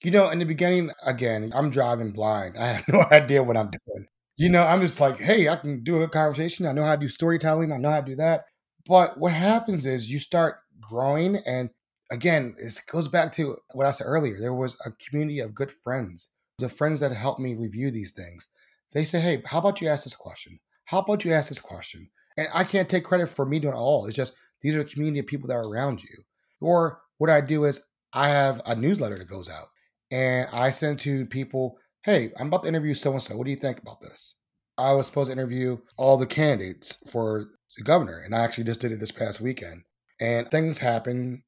You know, in the beginning, again, I'm driving blind. I have no idea what I'm doing. You know, I'm just like, hey, I can do a conversation. I know how to do storytelling. I know how to do that. But what happens is you start growing. And again, it goes back to what I said earlier. There was a community of good friends the friends that helped me review these things, they say, hey, how about you ask this question? How about you ask this question? And I can't take credit for me doing it all. It's just these are a community of people that are around you. Or what I do is I have a newsletter that goes out and I send to people, hey, I'm about to interview so and so. What do you think about this? I was supposed to interview all the candidates for the governor, and I actually just did it this past weekend. And things happen.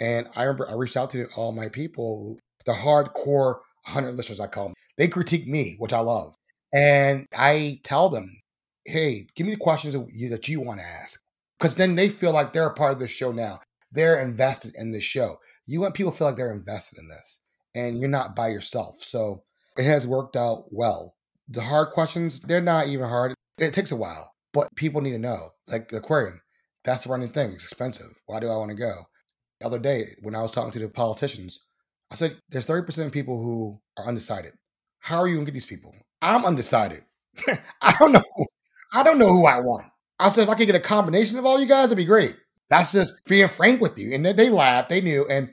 And I remember I reached out to all my people, the hardcore 100 listeners, I call them. They critique me, which I love. And I tell them, hey, give me the questions that you, that you want to ask. Because then they feel like they're a part of the show now. They're invested in the show. You want people to feel like they're invested in this and you're not by yourself. So it has worked out well. The hard questions, they're not even hard. It takes a while, but people need to know. Like the aquarium, that's the running thing. It's expensive. Why do I want to go? The other day, when I was talking to the politicians, I said, there's 30% of people who are undecided. How are you gonna get these people? I'm undecided. I don't know. I don't know who I want. I said, if I could get a combination of all you guys, it'd be great. That's just being frank with you. And they laughed, they knew. And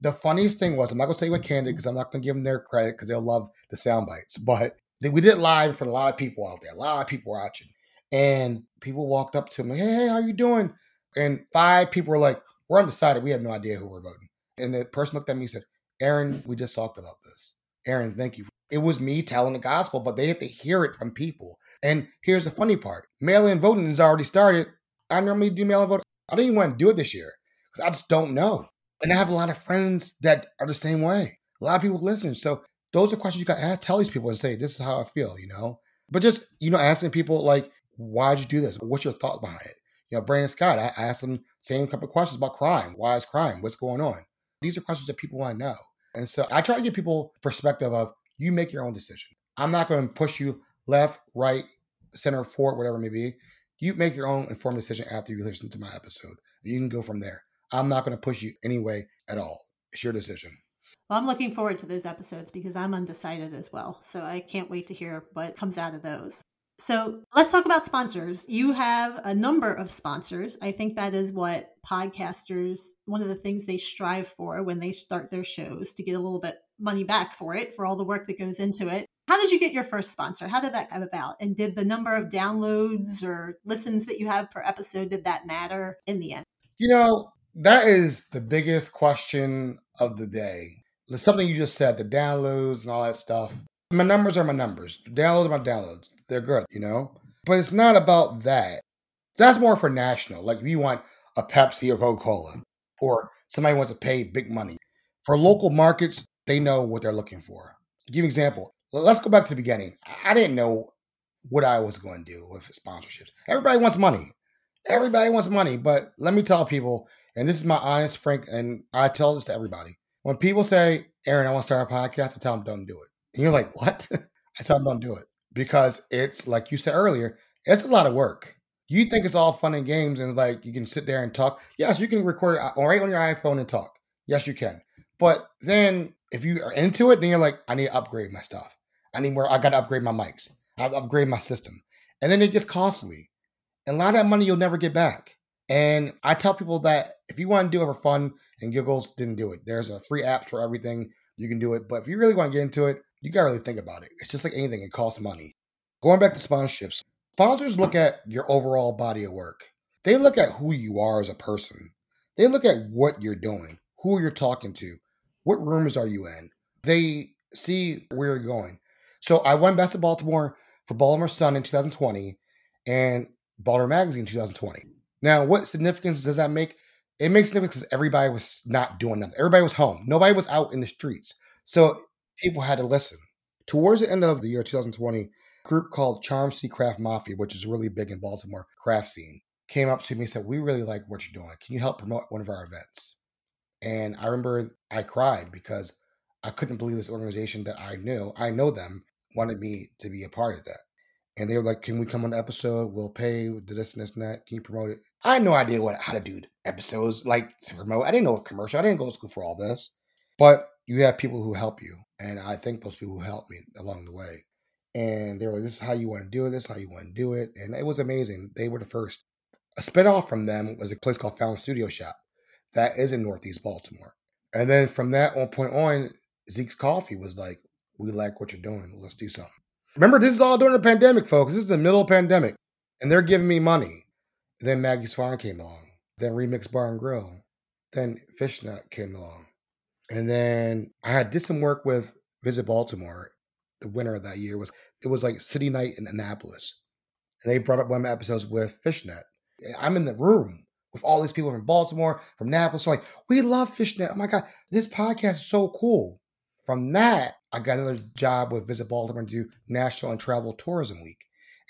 the funniest thing was, I'm not gonna say what candid because I'm not gonna give them their credit because they'll love the sound bites. But we did it live for a lot of people out there, a lot of people watching. And people walked up to me, hey, hey, how you doing? And five people were like, we're undecided. We have no idea who we're voting. And the person looked at me and said, Aaron, we just talked about this. Aaron, thank you. It was me telling the gospel, but they have to hear it from people. And here's the funny part mail in voting has already started. I normally do mail in voting. I don't even want to do it this year because I just don't know. And I have a lot of friends that are the same way. A lot of people listen. So those are questions you got to tell these people and say, this is how I feel, you know? But just, you know, asking people like, why'd you do this? What's your thought behind it? You know, Brandon Scott, I asked him same couple questions about crime. Why is crime? What's going on? These are questions that people want to know. And so I try to give people perspective of You make your own decision. I'm not going to push you left, right, center, forward, whatever it may be. You make your own informed decision after you listen to my episode. You can go from there. I'm not going to push you anyway at all. It's your decision. Well, I'm looking forward to those episodes because I'm undecided as well. So I can't wait to hear what comes out of those. So let's talk about sponsors. You have a number of sponsors. I think that is what podcasters, one of the things they strive for when they start their shows to get a little bit money back for it, for all the work that goes into it. How did you get your first sponsor? How did that come about? And did the number of downloads or listens that you have per episode, did that matter in the end? You know, that is the biggest question of the day. Something you just said, the downloads and all that stuff. My numbers are my numbers. Downloads are my downloads they're good, you know? But it's not about that. That's more for national. Like if you want a Pepsi or Coca Cola, or somebody wants to pay big money. For local markets, they know what they're looking for. To give an example, let's go back to the beginning. I didn't know what I was going to do with sponsorships. Everybody wants money. Everybody wants money. But let me tell people, and this is my honest, frank, and I tell this to everybody. When people say, Aaron, I want to start a podcast, I tell them, don't do it. And you're like, what? I tell them, don't do it because it's like you said earlier, it's a lot of work. You think it's all fun and games and like you can sit there and talk. Yes, you can record uh, right on your iPhone and talk. Yes, you can. But then if you are into it, then you're like, I need to upgrade my stuff. I need more. I got to upgrade my mics. I have to upgrade my system. And then it gets costly. And a lot of that money you'll never get back. And I tell people that if you want to do it for fun and giggles, didn't do it. There's a free app for everything. You can do it. But if you really want to get into it, you got to really think about it. It's just like anything, it costs money. Going back to sponsorships, sponsors look at your overall body of work. They look at who you are as a person. They look at what you're doing, who you're talking to, what rooms are you in. They see where you're going. So I won Best of Baltimore for Baltimore Sun in 2020 and Baltimore Magazine in 2020. Now, what significance does that make? It makes significance because everybody was not doing nothing. Everybody was home. Nobody was out in the streets. So people had to listen. Towards the end of the year 2020, a group called Charm City Craft Mafia, which is really big in Baltimore craft scene, came up to me and said, "We really like what you're doing. Can you help promote one of our events?" And I remember I cried because I couldn't believe this organization that I knew, I know them, wanted me to be a part of that. And they were like, "Can we come on the episode? We'll pay this and this and that. Can you promote it?" I had no idea what how to do episodes like to promote. I didn't know a commercial. I didn't go to school for all this. But you have people who help you. And I thank those people who helped me along the way. And they were like, this is how you want to do it. This is how you want to do it. And it was amazing. They were the first. A spinoff from them was a place called Fallon Studio Shop that is in Northeast Baltimore. And then from that one point on, Zeke's Coffee was like, we like what you're doing. Let's do something. Remember, this is all during the pandemic, folks. This is the middle of pandemic. And they're giving me money. And then Maggie's Farm came along. Then Remix Bar and Grill. Then Fishnet came along. And then I had did some work with Visit Baltimore. The winner of that year was it was like City Night in Annapolis. And they brought up one of my episodes with Fishnet. Eh, I'm in the room with all these people from Baltimore, from Annapolis. like, we love Fishnet. Oh my God, this podcast is so cool. From that, I got another job with Visit Baltimore to do National and Travel Tourism Week.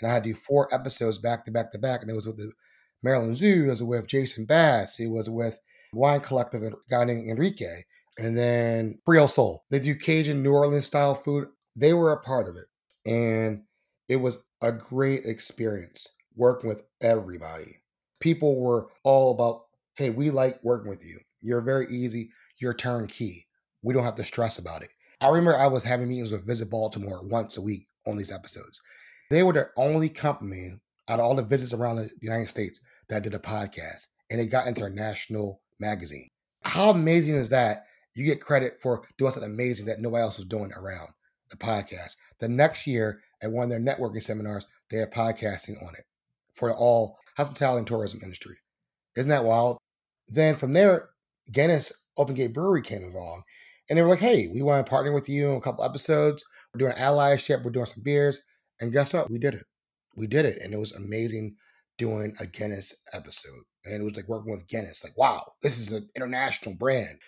And I had to do four episodes back to back to back. And it was with the Maryland Zoo, it was with Jason Bass, it was with Wine Collective, a guy named Enrique and then Creole Soul. They do Cajun New Orleans style food. They were a part of it. And it was a great experience working with everybody. People were all about, hey, we like working with you. You're very easy. You're turnkey. We don't have to stress about it. I remember I was having meetings with Visit Baltimore once a week on these episodes. They were the only company out of all the visits around the United States that did a podcast, and it got into a national magazine. How amazing is that you get credit for doing something amazing that nobody else was doing around the podcast. The next year, at one of their networking seminars, they had podcasting on it for all hospitality and tourism industry. Isn't that wild? Then from there, Guinness Open Gate Brewery came along and they were like, hey, we want to partner with you in a couple episodes. We're doing allyship, we're doing some beers. And guess what? We did it. We did it. And it was amazing doing a Guinness episode. And it was like working with Guinness. Like, wow, this is an international brand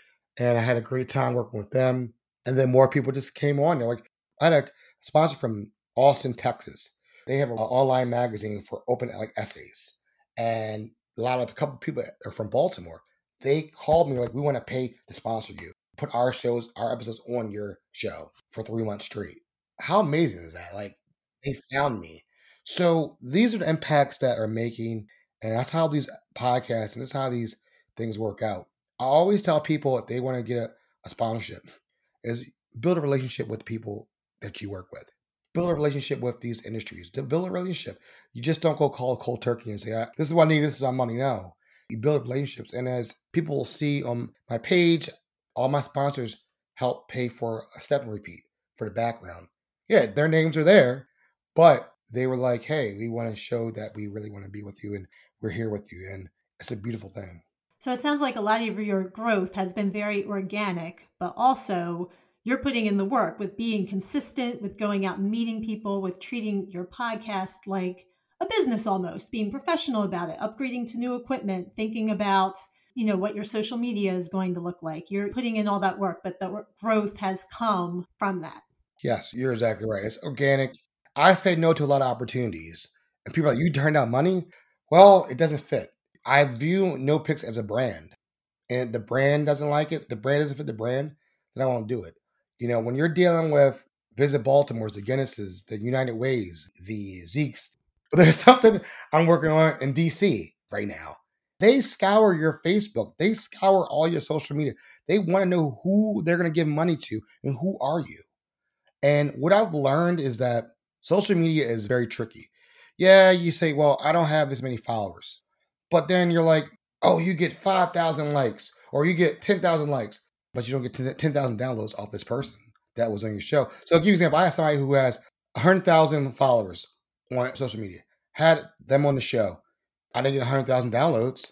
and I had a great time working with them. And then more people just came on. They're like, I had a sponsor from Austin, Texas. They have an online magazine for open like essays, and a lot of a couple people are from Baltimore. They called me like, we want to pay to sponsor you. put our shows, our episodes on your show for three months straight. How amazing is that? Like they found me. So these are the impacts that are making, and that's how these podcasts and that's how these things work out. I always tell people if they want to get a, a sponsorship, is build a relationship with people that you work with. Build a relationship with these industries. To build a relationship, you just don't go call a cold turkey and say, "This is what I need. This is my money." No, you build relationships, and as people will see on my page, all my sponsors help pay for a step and repeat for the background. Yeah, their names are there, but they were like, "Hey, we want to show that we really want to be with you, and we're here with you," and it's a beautiful thing. So it sounds like a lot of your growth has been very organic, but also you're putting in the work with being consistent, with going out and meeting people, with treating your podcast like a business almost, being professional about it, upgrading to new equipment, thinking about you know what your social media is going to look like. You're putting in all that work, but the growth has come from that. Yes, you're exactly right. It's organic. I say no to a lot of opportunities, and people are like, "You turned down money." Well, it doesn't fit. I view No Pix as a brand, and the brand doesn't like it. The brand doesn't fit the brand, then I won't do it. You know, when you're dealing with Visit Baltimore's, the Guinnesses, the United Ways, the Zeeks, there's something I'm working on in DC right now. They scour your Facebook, they scour all your social media. They want to know who they're going to give money to and who are you. And what I've learned is that social media is very tricky. Yeah, you say, well, I don't have as many followers. But then you're like, oh, you get 5,000 likes or you get 10,000 likes, but you don't get 10,000 downloads off this person that was on your show. So, give you an example. I have somebody who has 100,000 followers on social media, had them on the show. I didn't get 100,000 downloads.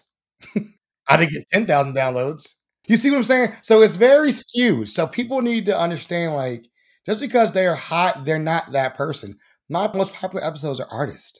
I didn't get 10,000 downloads. You see what I'm saying? So it's very skewed. So people need to understand like, just because they're hot, they're not that person. My most popular episodes are artists.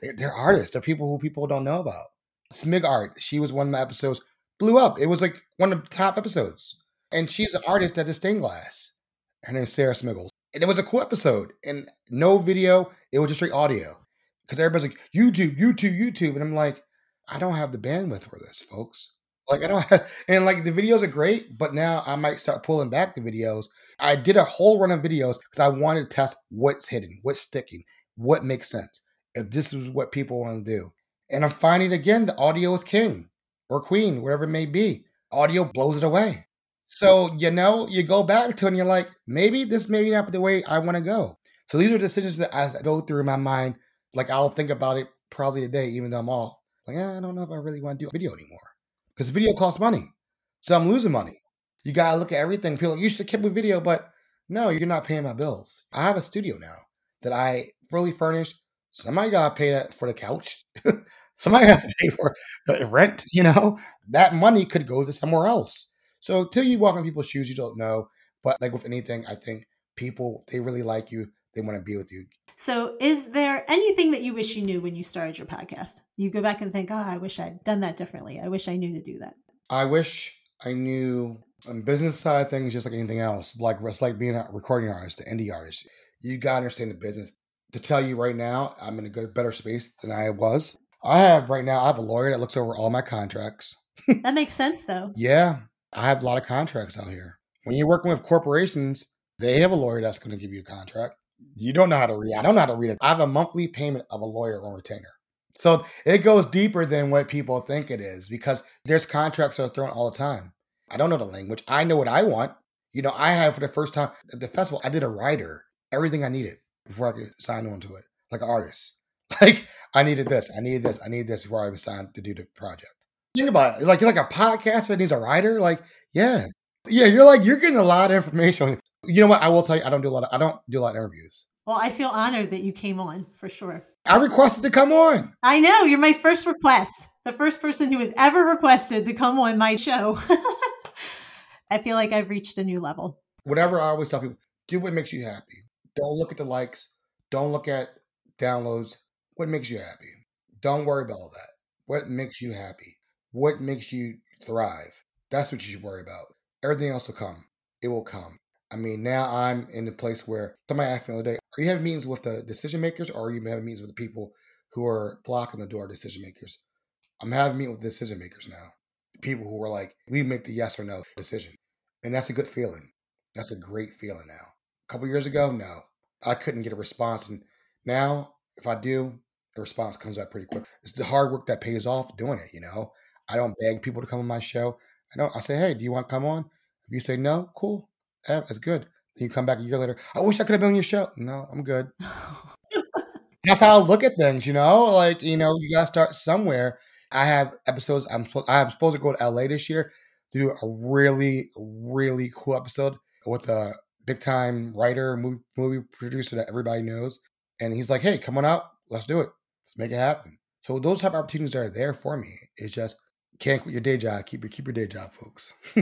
They're, they're artists. They're people who people don't know about. Smig Art, she was one of my episodes, blew up. It was like one of the top episodes. And she's an artist that does stained glass. Her name is Sarah Smiggles. And it was a cool episode. And no video, it was just straight audio. Because everybody's like, YouTube, YouTube, YouTube. And I'm like, I don't have the bandwidth for this, folks. Like I don't have, and like the videos are great, but now I might start pulling back the videos. I did a whole run of videos because I wanted to test what's hidden, what's sticking, what makes sense. If this is what people want to do. And I'm finding again the audio is king or queen, whatever it may be. Audio blows it away. So, you know, you go back to it and you're like, maybe this may not be the way I want to go. So these are decisions that I go through in my mind. Like I'll think about it probably today, even though I'm all Like, eh, I don't know if I really want to do a video anymore. Because video costs money. So I'm losing money. You gotta look at everything. People like, you should keep with video, but no, you're not paying my bills. I have a studio now that I fully furnished. Somebody gotta pay that for the couch. Somebody has to pay for the rent, you know? That money could go to somewhere else. So till you walk in people's shoes, you don't know. But like with anything, I think people they really like you. They want to be with you. So, is there anything that you wish you knew when you started your podcast? You go back and think, "Oh, I wish I'd done that differently. I wish I knew to do that." I wish I knew on business side of things, just like anything else. Like it's like being a recording artist, an indie artist. You gotta understand the business. To tell you right now, I'm in a good, better space than I was. I have right now. I have a lawyer that looks over all my contracts. that makes sense, though. Yeah, I have a lot of contracts out here. When you're working with corporations, they have a lawyer that's going to give you a contract. You don't know how to read. I don't know how to read it. I have a monthly payment of a lawyer on retainer. So it goes deeper than what people think it is because there's contracts that are thrown all the time. I don't know the language. I know what I want. You know, I have for the first time at the festival, I did a writer, everything I needed before I could sign on to it, like an artist. Like I needed this, I needed this, I needed this before I was signed to do the project. Think about it. Like you're like a podcast that needs a writer. Like, yeah. Yeah, you're like you're getting a lot of information. You know what? I will tell you, I don't do a lot of I don't do a lot of interviews. Well, I feel honored that you came on for sure. I requested to come on. I know you're my first request, the first person who has ever requested to come on my show. I feel like I've reached a new level. Whatever I always tell people, do what makes you happy. Don't look at the likes. Don't look at downloads. What makes you happy? Don't worry about all that. What makes you happy? What makes you thrive? That's what you should worry about. Everything else will come. It will come. I mean, now I'm in the place where somebody asked me the other day, are you having meetings with the decision makers or are you having meetings with the people who are blocking the door decision makers? I'm having meetings with decision makers now. People who are like, we make the yes or no decision. And that's a good feeling. That's a great feeling now. Couple years ago, no. I couldn't get a response. And now, if I do, the response comes back pretty quick. It's the hard work that pays off doing it, you know? I don't beg people to come on my show. I don't. I say, hey, do you want to come on? If you say no, cool. Yeah, that's good. Then you come back a year later. I wish I could have been on your show. No, I'm good. that's how I look at things, you know? Like, you know, you got to start somewhere. I have episodes. I'm I'm supposed to go to LA this year to do a really, really cool episode with a big time writer, movie, movie producer that everybody knows. And he's like, hey, come on out. Let's do it. Let's make it happen. So those type of opportunities are there for me. It's just can't quit your day job. Keep your keep your day job, folks.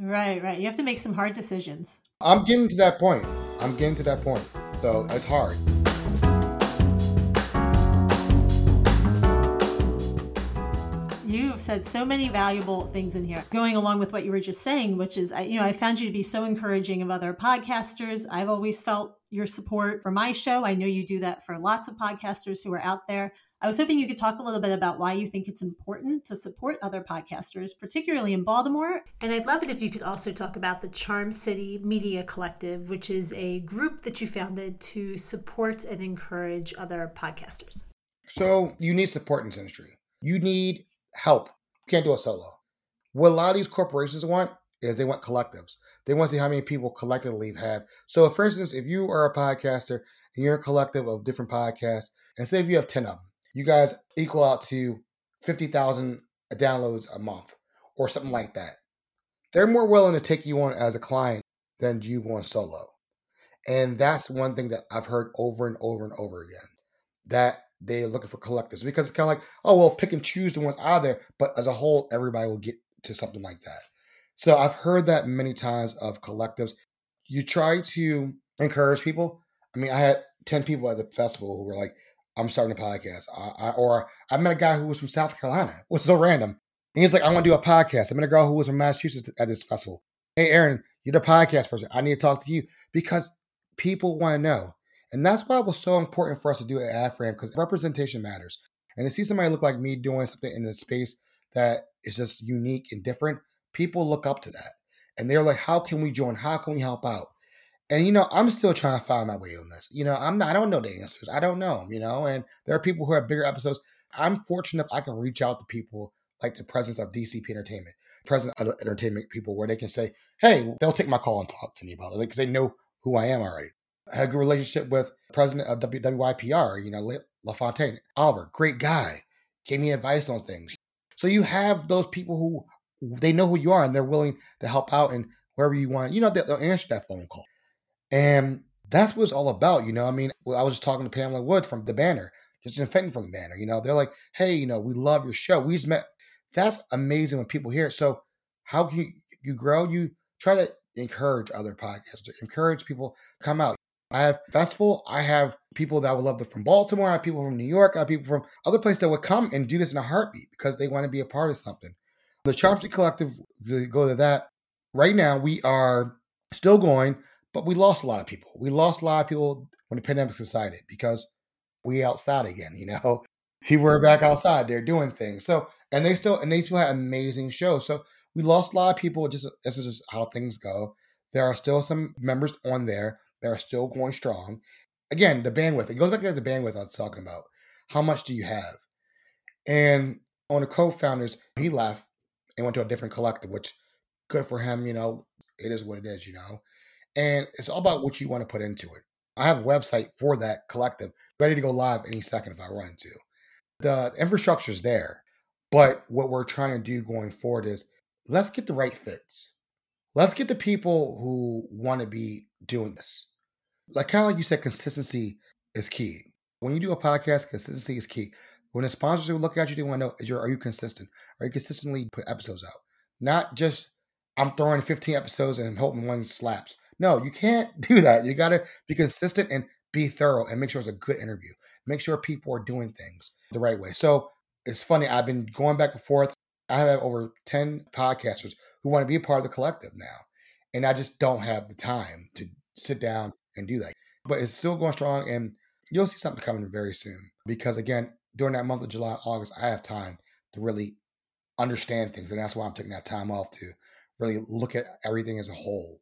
right, right. You have to make some hard decisions. I'm getting to that point. I'm getting to that point. So it's hard. Said so many valuable things in here. Going along with what you were just saying, which is, you know, I found you to be so encouraging of other podcasters. I've always felt your support for my show. I know you do that for lots of podcasters who are out there. I was hoping you could talk a little bit about why you think it's important to support other podcasters, particularly in Baltimore. And I'd love it if you could also talk about the Charm City Media Collective, which is a group that you founded to support and encourage other podcasters. So you need support in this industry. You need help. Can't do it solo. What a lot of these corporations want is they want collectives. They want to see how many people collectively have. So, for instance, if you are a podcaster and you're a collective of different podcasts, and say if you have 10 of them, you guys equal out to 50,000 downloads a month or something like that. They're more willing to take you on as a client than you going solo. And that's one thing that I've heard over and over and over again. That they're looking for collectives because it's kind of like, oh, well, pick and choose the ones out there, but as a whole, everybody will get to something like that. So I've heard that many times of collectives. You try to encourage people. I mean, I had 10 people at the festival who were like, I'm starting a podcast. I, I, or I met a guy who was from South Carolina. It was so random. And he's like, I want to do a podcast. I met a girl who was from Massachusetts at this festival. Hey, Aaron, you're the podcast person. I need to talk to you because people want to know. And that's why it was so important for us to do it at AFRAM because representation matters. And to see somebody look like me doing something in a space that is just unique and different, people look up to that. And they're like, how can we join? How can we help out? And you know, I'm still trying to find my way on this. You know, I'm not, I don't know the answers. I don't know you know, and there are people who have bigger episodes. I'm fortunate if I can reach out to people like the presence of DCP Entertainment, president of entertainment people, where they can say, hey, they'll take my call and talk to me about it because they know who I am already. I had a good relationship with president of WYPR, you know, LaFontaine. Oliver, great guy, gave me advice on things. So you have those people who they know who you are and they're willing to help out and wherever you want, you know, they'll answer that phone call. And that's what it's all about, you know. I mean, I was just talking to Pamela Wood from the banner, just infecting from the banner, you know. They're like, hey, you know, we love your show. We just met. That's amazing when people hear it. So how can you, you grow? You try to encourage other podcasters, encourage people come out. I have festival. I have people that would love to from Baltimore. I have people from New York. I have people from other places that would come and do this in a heartbeat because they want to be a part of something. The Charm City Collective, to go to that, right now we are still going, but we lost a lot of people. We lost a lot of people when the pandemic subsided because we outside again, you know. People are back outside, they're doing things. So and they still and these people had amazing shows. So we lost a lot of people. Just this is just how things go. There are still some members on there that are still going strong. Again, the bandwidth. It goes back to the bandwidth I was talking about. How much do you have? And on the co-founders, he left and went to a different collective, which good for him. You know, it is what it is. You know, and it's all about what you want to put into it. I have a website for that collective ready to go live any second if I run to. The infrastructure is there, but what we're trying to do going forward is let's get the right fits. Let's get the people who want to be doing this like kind of like you said, consistency is key. When you do a podcast, consistency is key. When the sponsors are looking at you, they want to know is your are you consistent? Are you consistently put episodes out? Not just I'm throwing 15 episodes and hoping one slaps. No, you can't do that. You got to be consistent and be thorough and make sure it's a good interview. Make sure people are doing things the right way. So it's funny. I've been going back and forth. I have over 10 podcasters who want to be a part of the collective now. And I just don't have the time to sit down and do that. But it's still going strong, and you'll see something coming very soon. Because again, during that month of July, August, I have time to really understand things, and that's why I'm taking that time off to really look at everything as a whole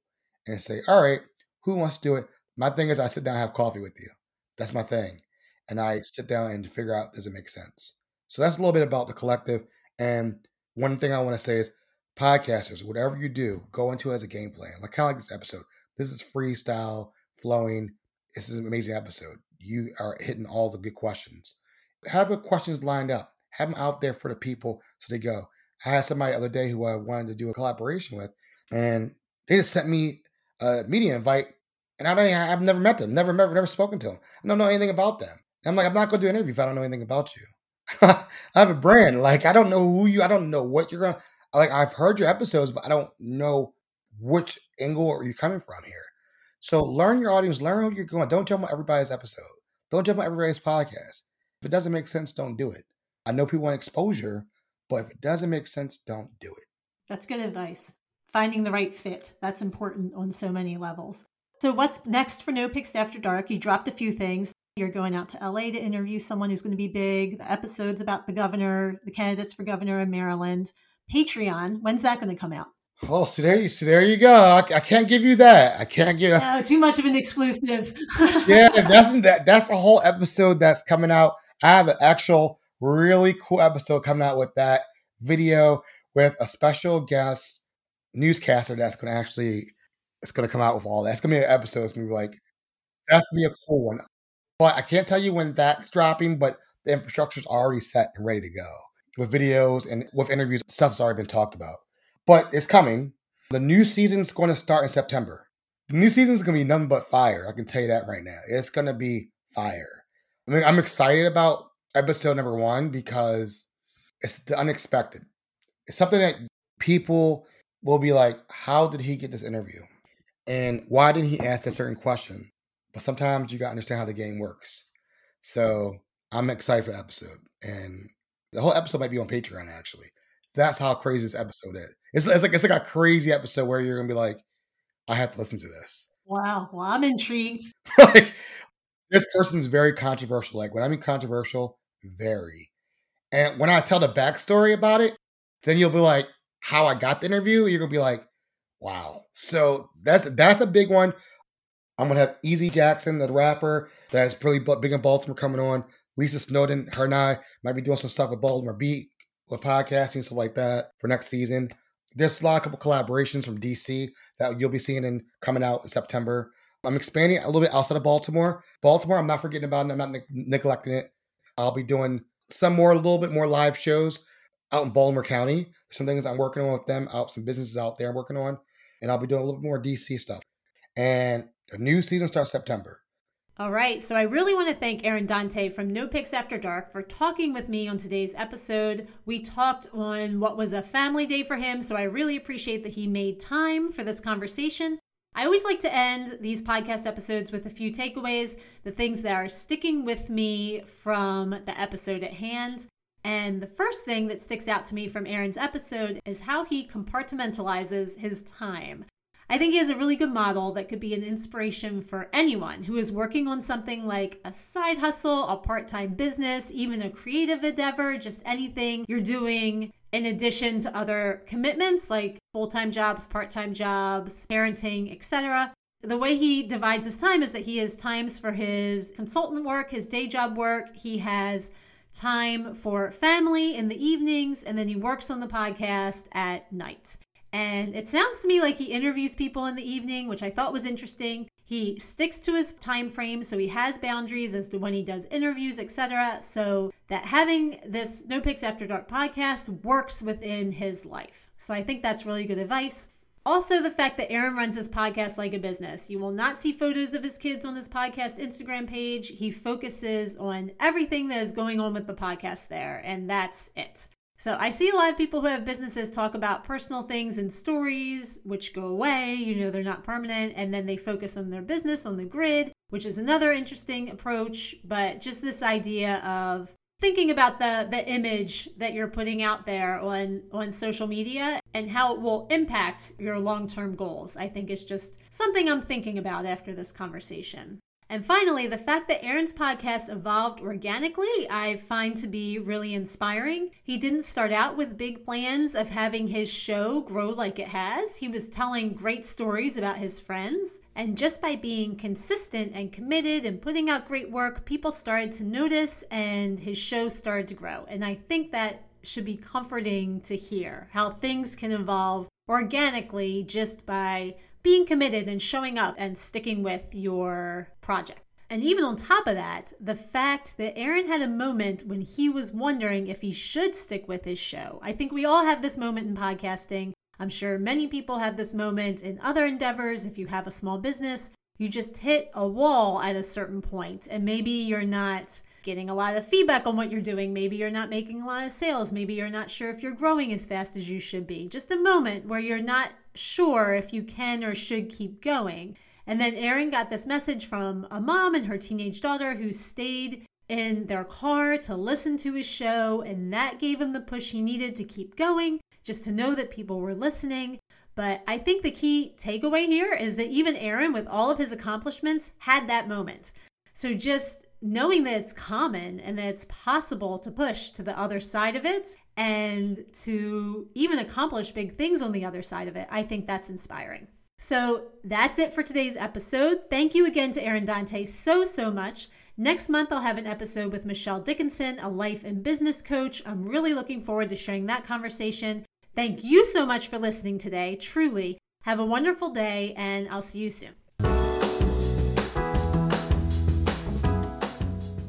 and say, all right, who wants to do it? My thing is, I sit down have coffee with you. That's my thing. And I sit down and figure out, does it make sense? So that's a little bit about the collective. And one thing I want to say is, podcasters, whatever you do, go into it as a game plan. Like kind of like this episode. This is freestyle, flowing. This is an amazing episode. You are hitting all the good questions. Have the questions lined up. Have them out there for the people so they go. I had somebody the other day who I wanted to do a collaboration with, and they just sent me a media invite, and I don't, I've never met them, never, never, never spoken to them. I don't know anything about them. I'm like, I'm not going to do an interview if I don't know anything about you. I have a brand. Like, I don't know who you. I don't know what you're going. to Like, I've heard your episodes, but I don't know which angle are you coming from here. So learn your audience, learn who you're going. Don't jump on everybody's episode. Don't jump on everybody's podcast. If it doesn't make sense, don't do it. I know people want exposure, but if it doesn't make sense, don't do it. That's good advice. Finding the right fit. That's important on so many levels. So, what's next for No Pix After Dark? You dropped a few things. You're going out to LA to interview someone who's going to be big. The episodes about the governor, the candidates for governor in Maryland. Patreon. When's that going to come out? Oh, so there you, so there you go. I, I can't give you that. I can't give. No, too much of an exclusive. yeah, that's that. That's a whole episode that's coming out. I have an actual really cool episode coming out with that video with a special guest newscaster that's going to actually it's going to come out with all that. It's going to be an episode. It's going to be like that's going to be a cool one. But I can't tell you when that's dropping. But the infrastructure is already set and ready to go with videos and with interviews. Stuff's already been talked about. But it's coming. The new season's going to start in September. The new season's going to be nothing but fire. I can tell you that right now. It's going to be fire. I mean, I'm excited about episode number one because it's the unexpected. It's something that people will be like, how did he get this interview? And why didn't he ask that certain question? But sometimes you got to understand how the game works. So I'm excited for the episode. And the whole episode might be on Patreon, actually. That's how crazy this episode is. It's, it's like it's like a crazy episode where you're gonna be like, I have to listen to this. Wow. Well, I'm intrigued. like this person's very controversial. Like when I mean controversial, very. And when I tell the backstory about it, then you'll be like, how I got the interview. You're gonna be like, wow. So that's that's a big one. I'm gonna have Easy Jackson, the rapper that's really big in Baltimore, coming on. Lisa Snowden, her and I might be doing some stuff with Baltimore Beat, with podcasting stuff like that for next season. There's a lot of couple collaborations from DC that you'll be seeing in coming out in September. I'm expanding a little bit outside of Baltimore. Baltimore, I'm not forgetting about it. I'm not ne- neglecting it. I'll be doing some more, a little bit more live shows out in Baltimore County. Some things I'm working on with them, out some businesses out there I'm working on, and I'll be doing a little bit more DC stuff. And the new season starts September. All right, so I really want to thank Aaron Dante from No Pix After Dark for talking with me on today's episode. We talked on what was a family day for him, so I really appreciate that he made time for this conversation. I always like to end these podcast episodes with a few takeaways, the things that are sticking with me from the episode at hand. And the first thing that sticks out to me from Aaron's episode is how he compartmentalizes his time. I think he has a really good model that could be an inspiration for anyone who is working on something like a side hustle, a part time business, even a creative endeavor, just anything you're doing in addition to other commitments like full time jobs, part time jobs, parenting, etc. The way he divides his time is that he has times for his consultant work, his day job work. He has time for family in the evenings, and then he works on the podcast at night. And it sounds to me like he interviews people in the evening, which I thought was interesting. He sticks to his time frame, so he has boundaries as to when he does interviews, etc. So that having this No Pix After Dark podcast works within his life. So I think that's really good advice. Also, the fact that Aaron runs his podcast like a business. You will not see photos of his kids on his podcast Instagram page. He focuses on everything that is going on with the podcast there, and that's it. So I see a lot of people who have businesses talk about personal things and stories, which go away. You know, they're not permanent. And then they focus on their business on the grid, which is another interesting approach. But just this idea of thinking about the the image that you're putting out there on on social media and how it will impact your long-term goals i think is just something i'm thinking about after this conversation And finally, the fact that Aaron's podcast evolved organically, I find to be really inspiring. He didn't start out with big plans of having his show grow like it has. He was telling great stories about his friends. And just by being consistent and committed and putting out great work, people started to notice and his show started to grow. And I think that should be comforting to hear how things can evolve organically just by being committed and showing up and sticking with your project. And even on top of that, the fact that Aaron had a moment when he was wondering if he should stick with his show. I think we all have this moment in podcasting. I'm sure many people have this moment in other endeavors. If you have a small business, you just hit a wall at a certain point, and maybe you're not getting a lot of feedback on what you're doing. Maybe you're not making a lot of sales. Maybe you're not sure if you're growing as fast as you should be. Just a moment where you're not sure if you can or should keep going. And then Aaron got this message from a mom and her teenage daughter who stayed in their car to listen to his show, and that gave him the push he needed to keep going, just to know that people were listening. But I think the key takeaway here is that even Aaron, with all of his accomplishments, had that moment. So just knowing that it's common and that it's possible to push to the other side of it and to even accomplish big things on the other side of it, I think that's inspiring. So that's it for today's episode. Thank you again to Aaron Dante so, so much. Next month, I'll have an episode with Michelle Dickinson, a life and business coach. I'm really looking forward to sharing that conversation. Thank you so much for listening today. Truly, have a wonderful day, and I'll see you soon.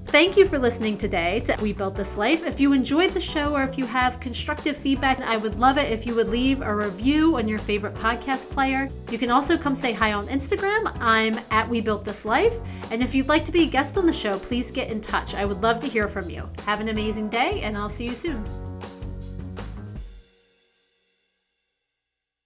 Thank you for listening today to We Built This Life. If you enjoyed the show or if you have constructive feedback, I would love it if you would leave a review on your favorite podcast player. You can also come say hi on Instagram. I'm at We Built This Life. And if you'd like to be a guest on the show, please get in touch. I would love to hear from you. Have an amazing day, and I'll see you soon.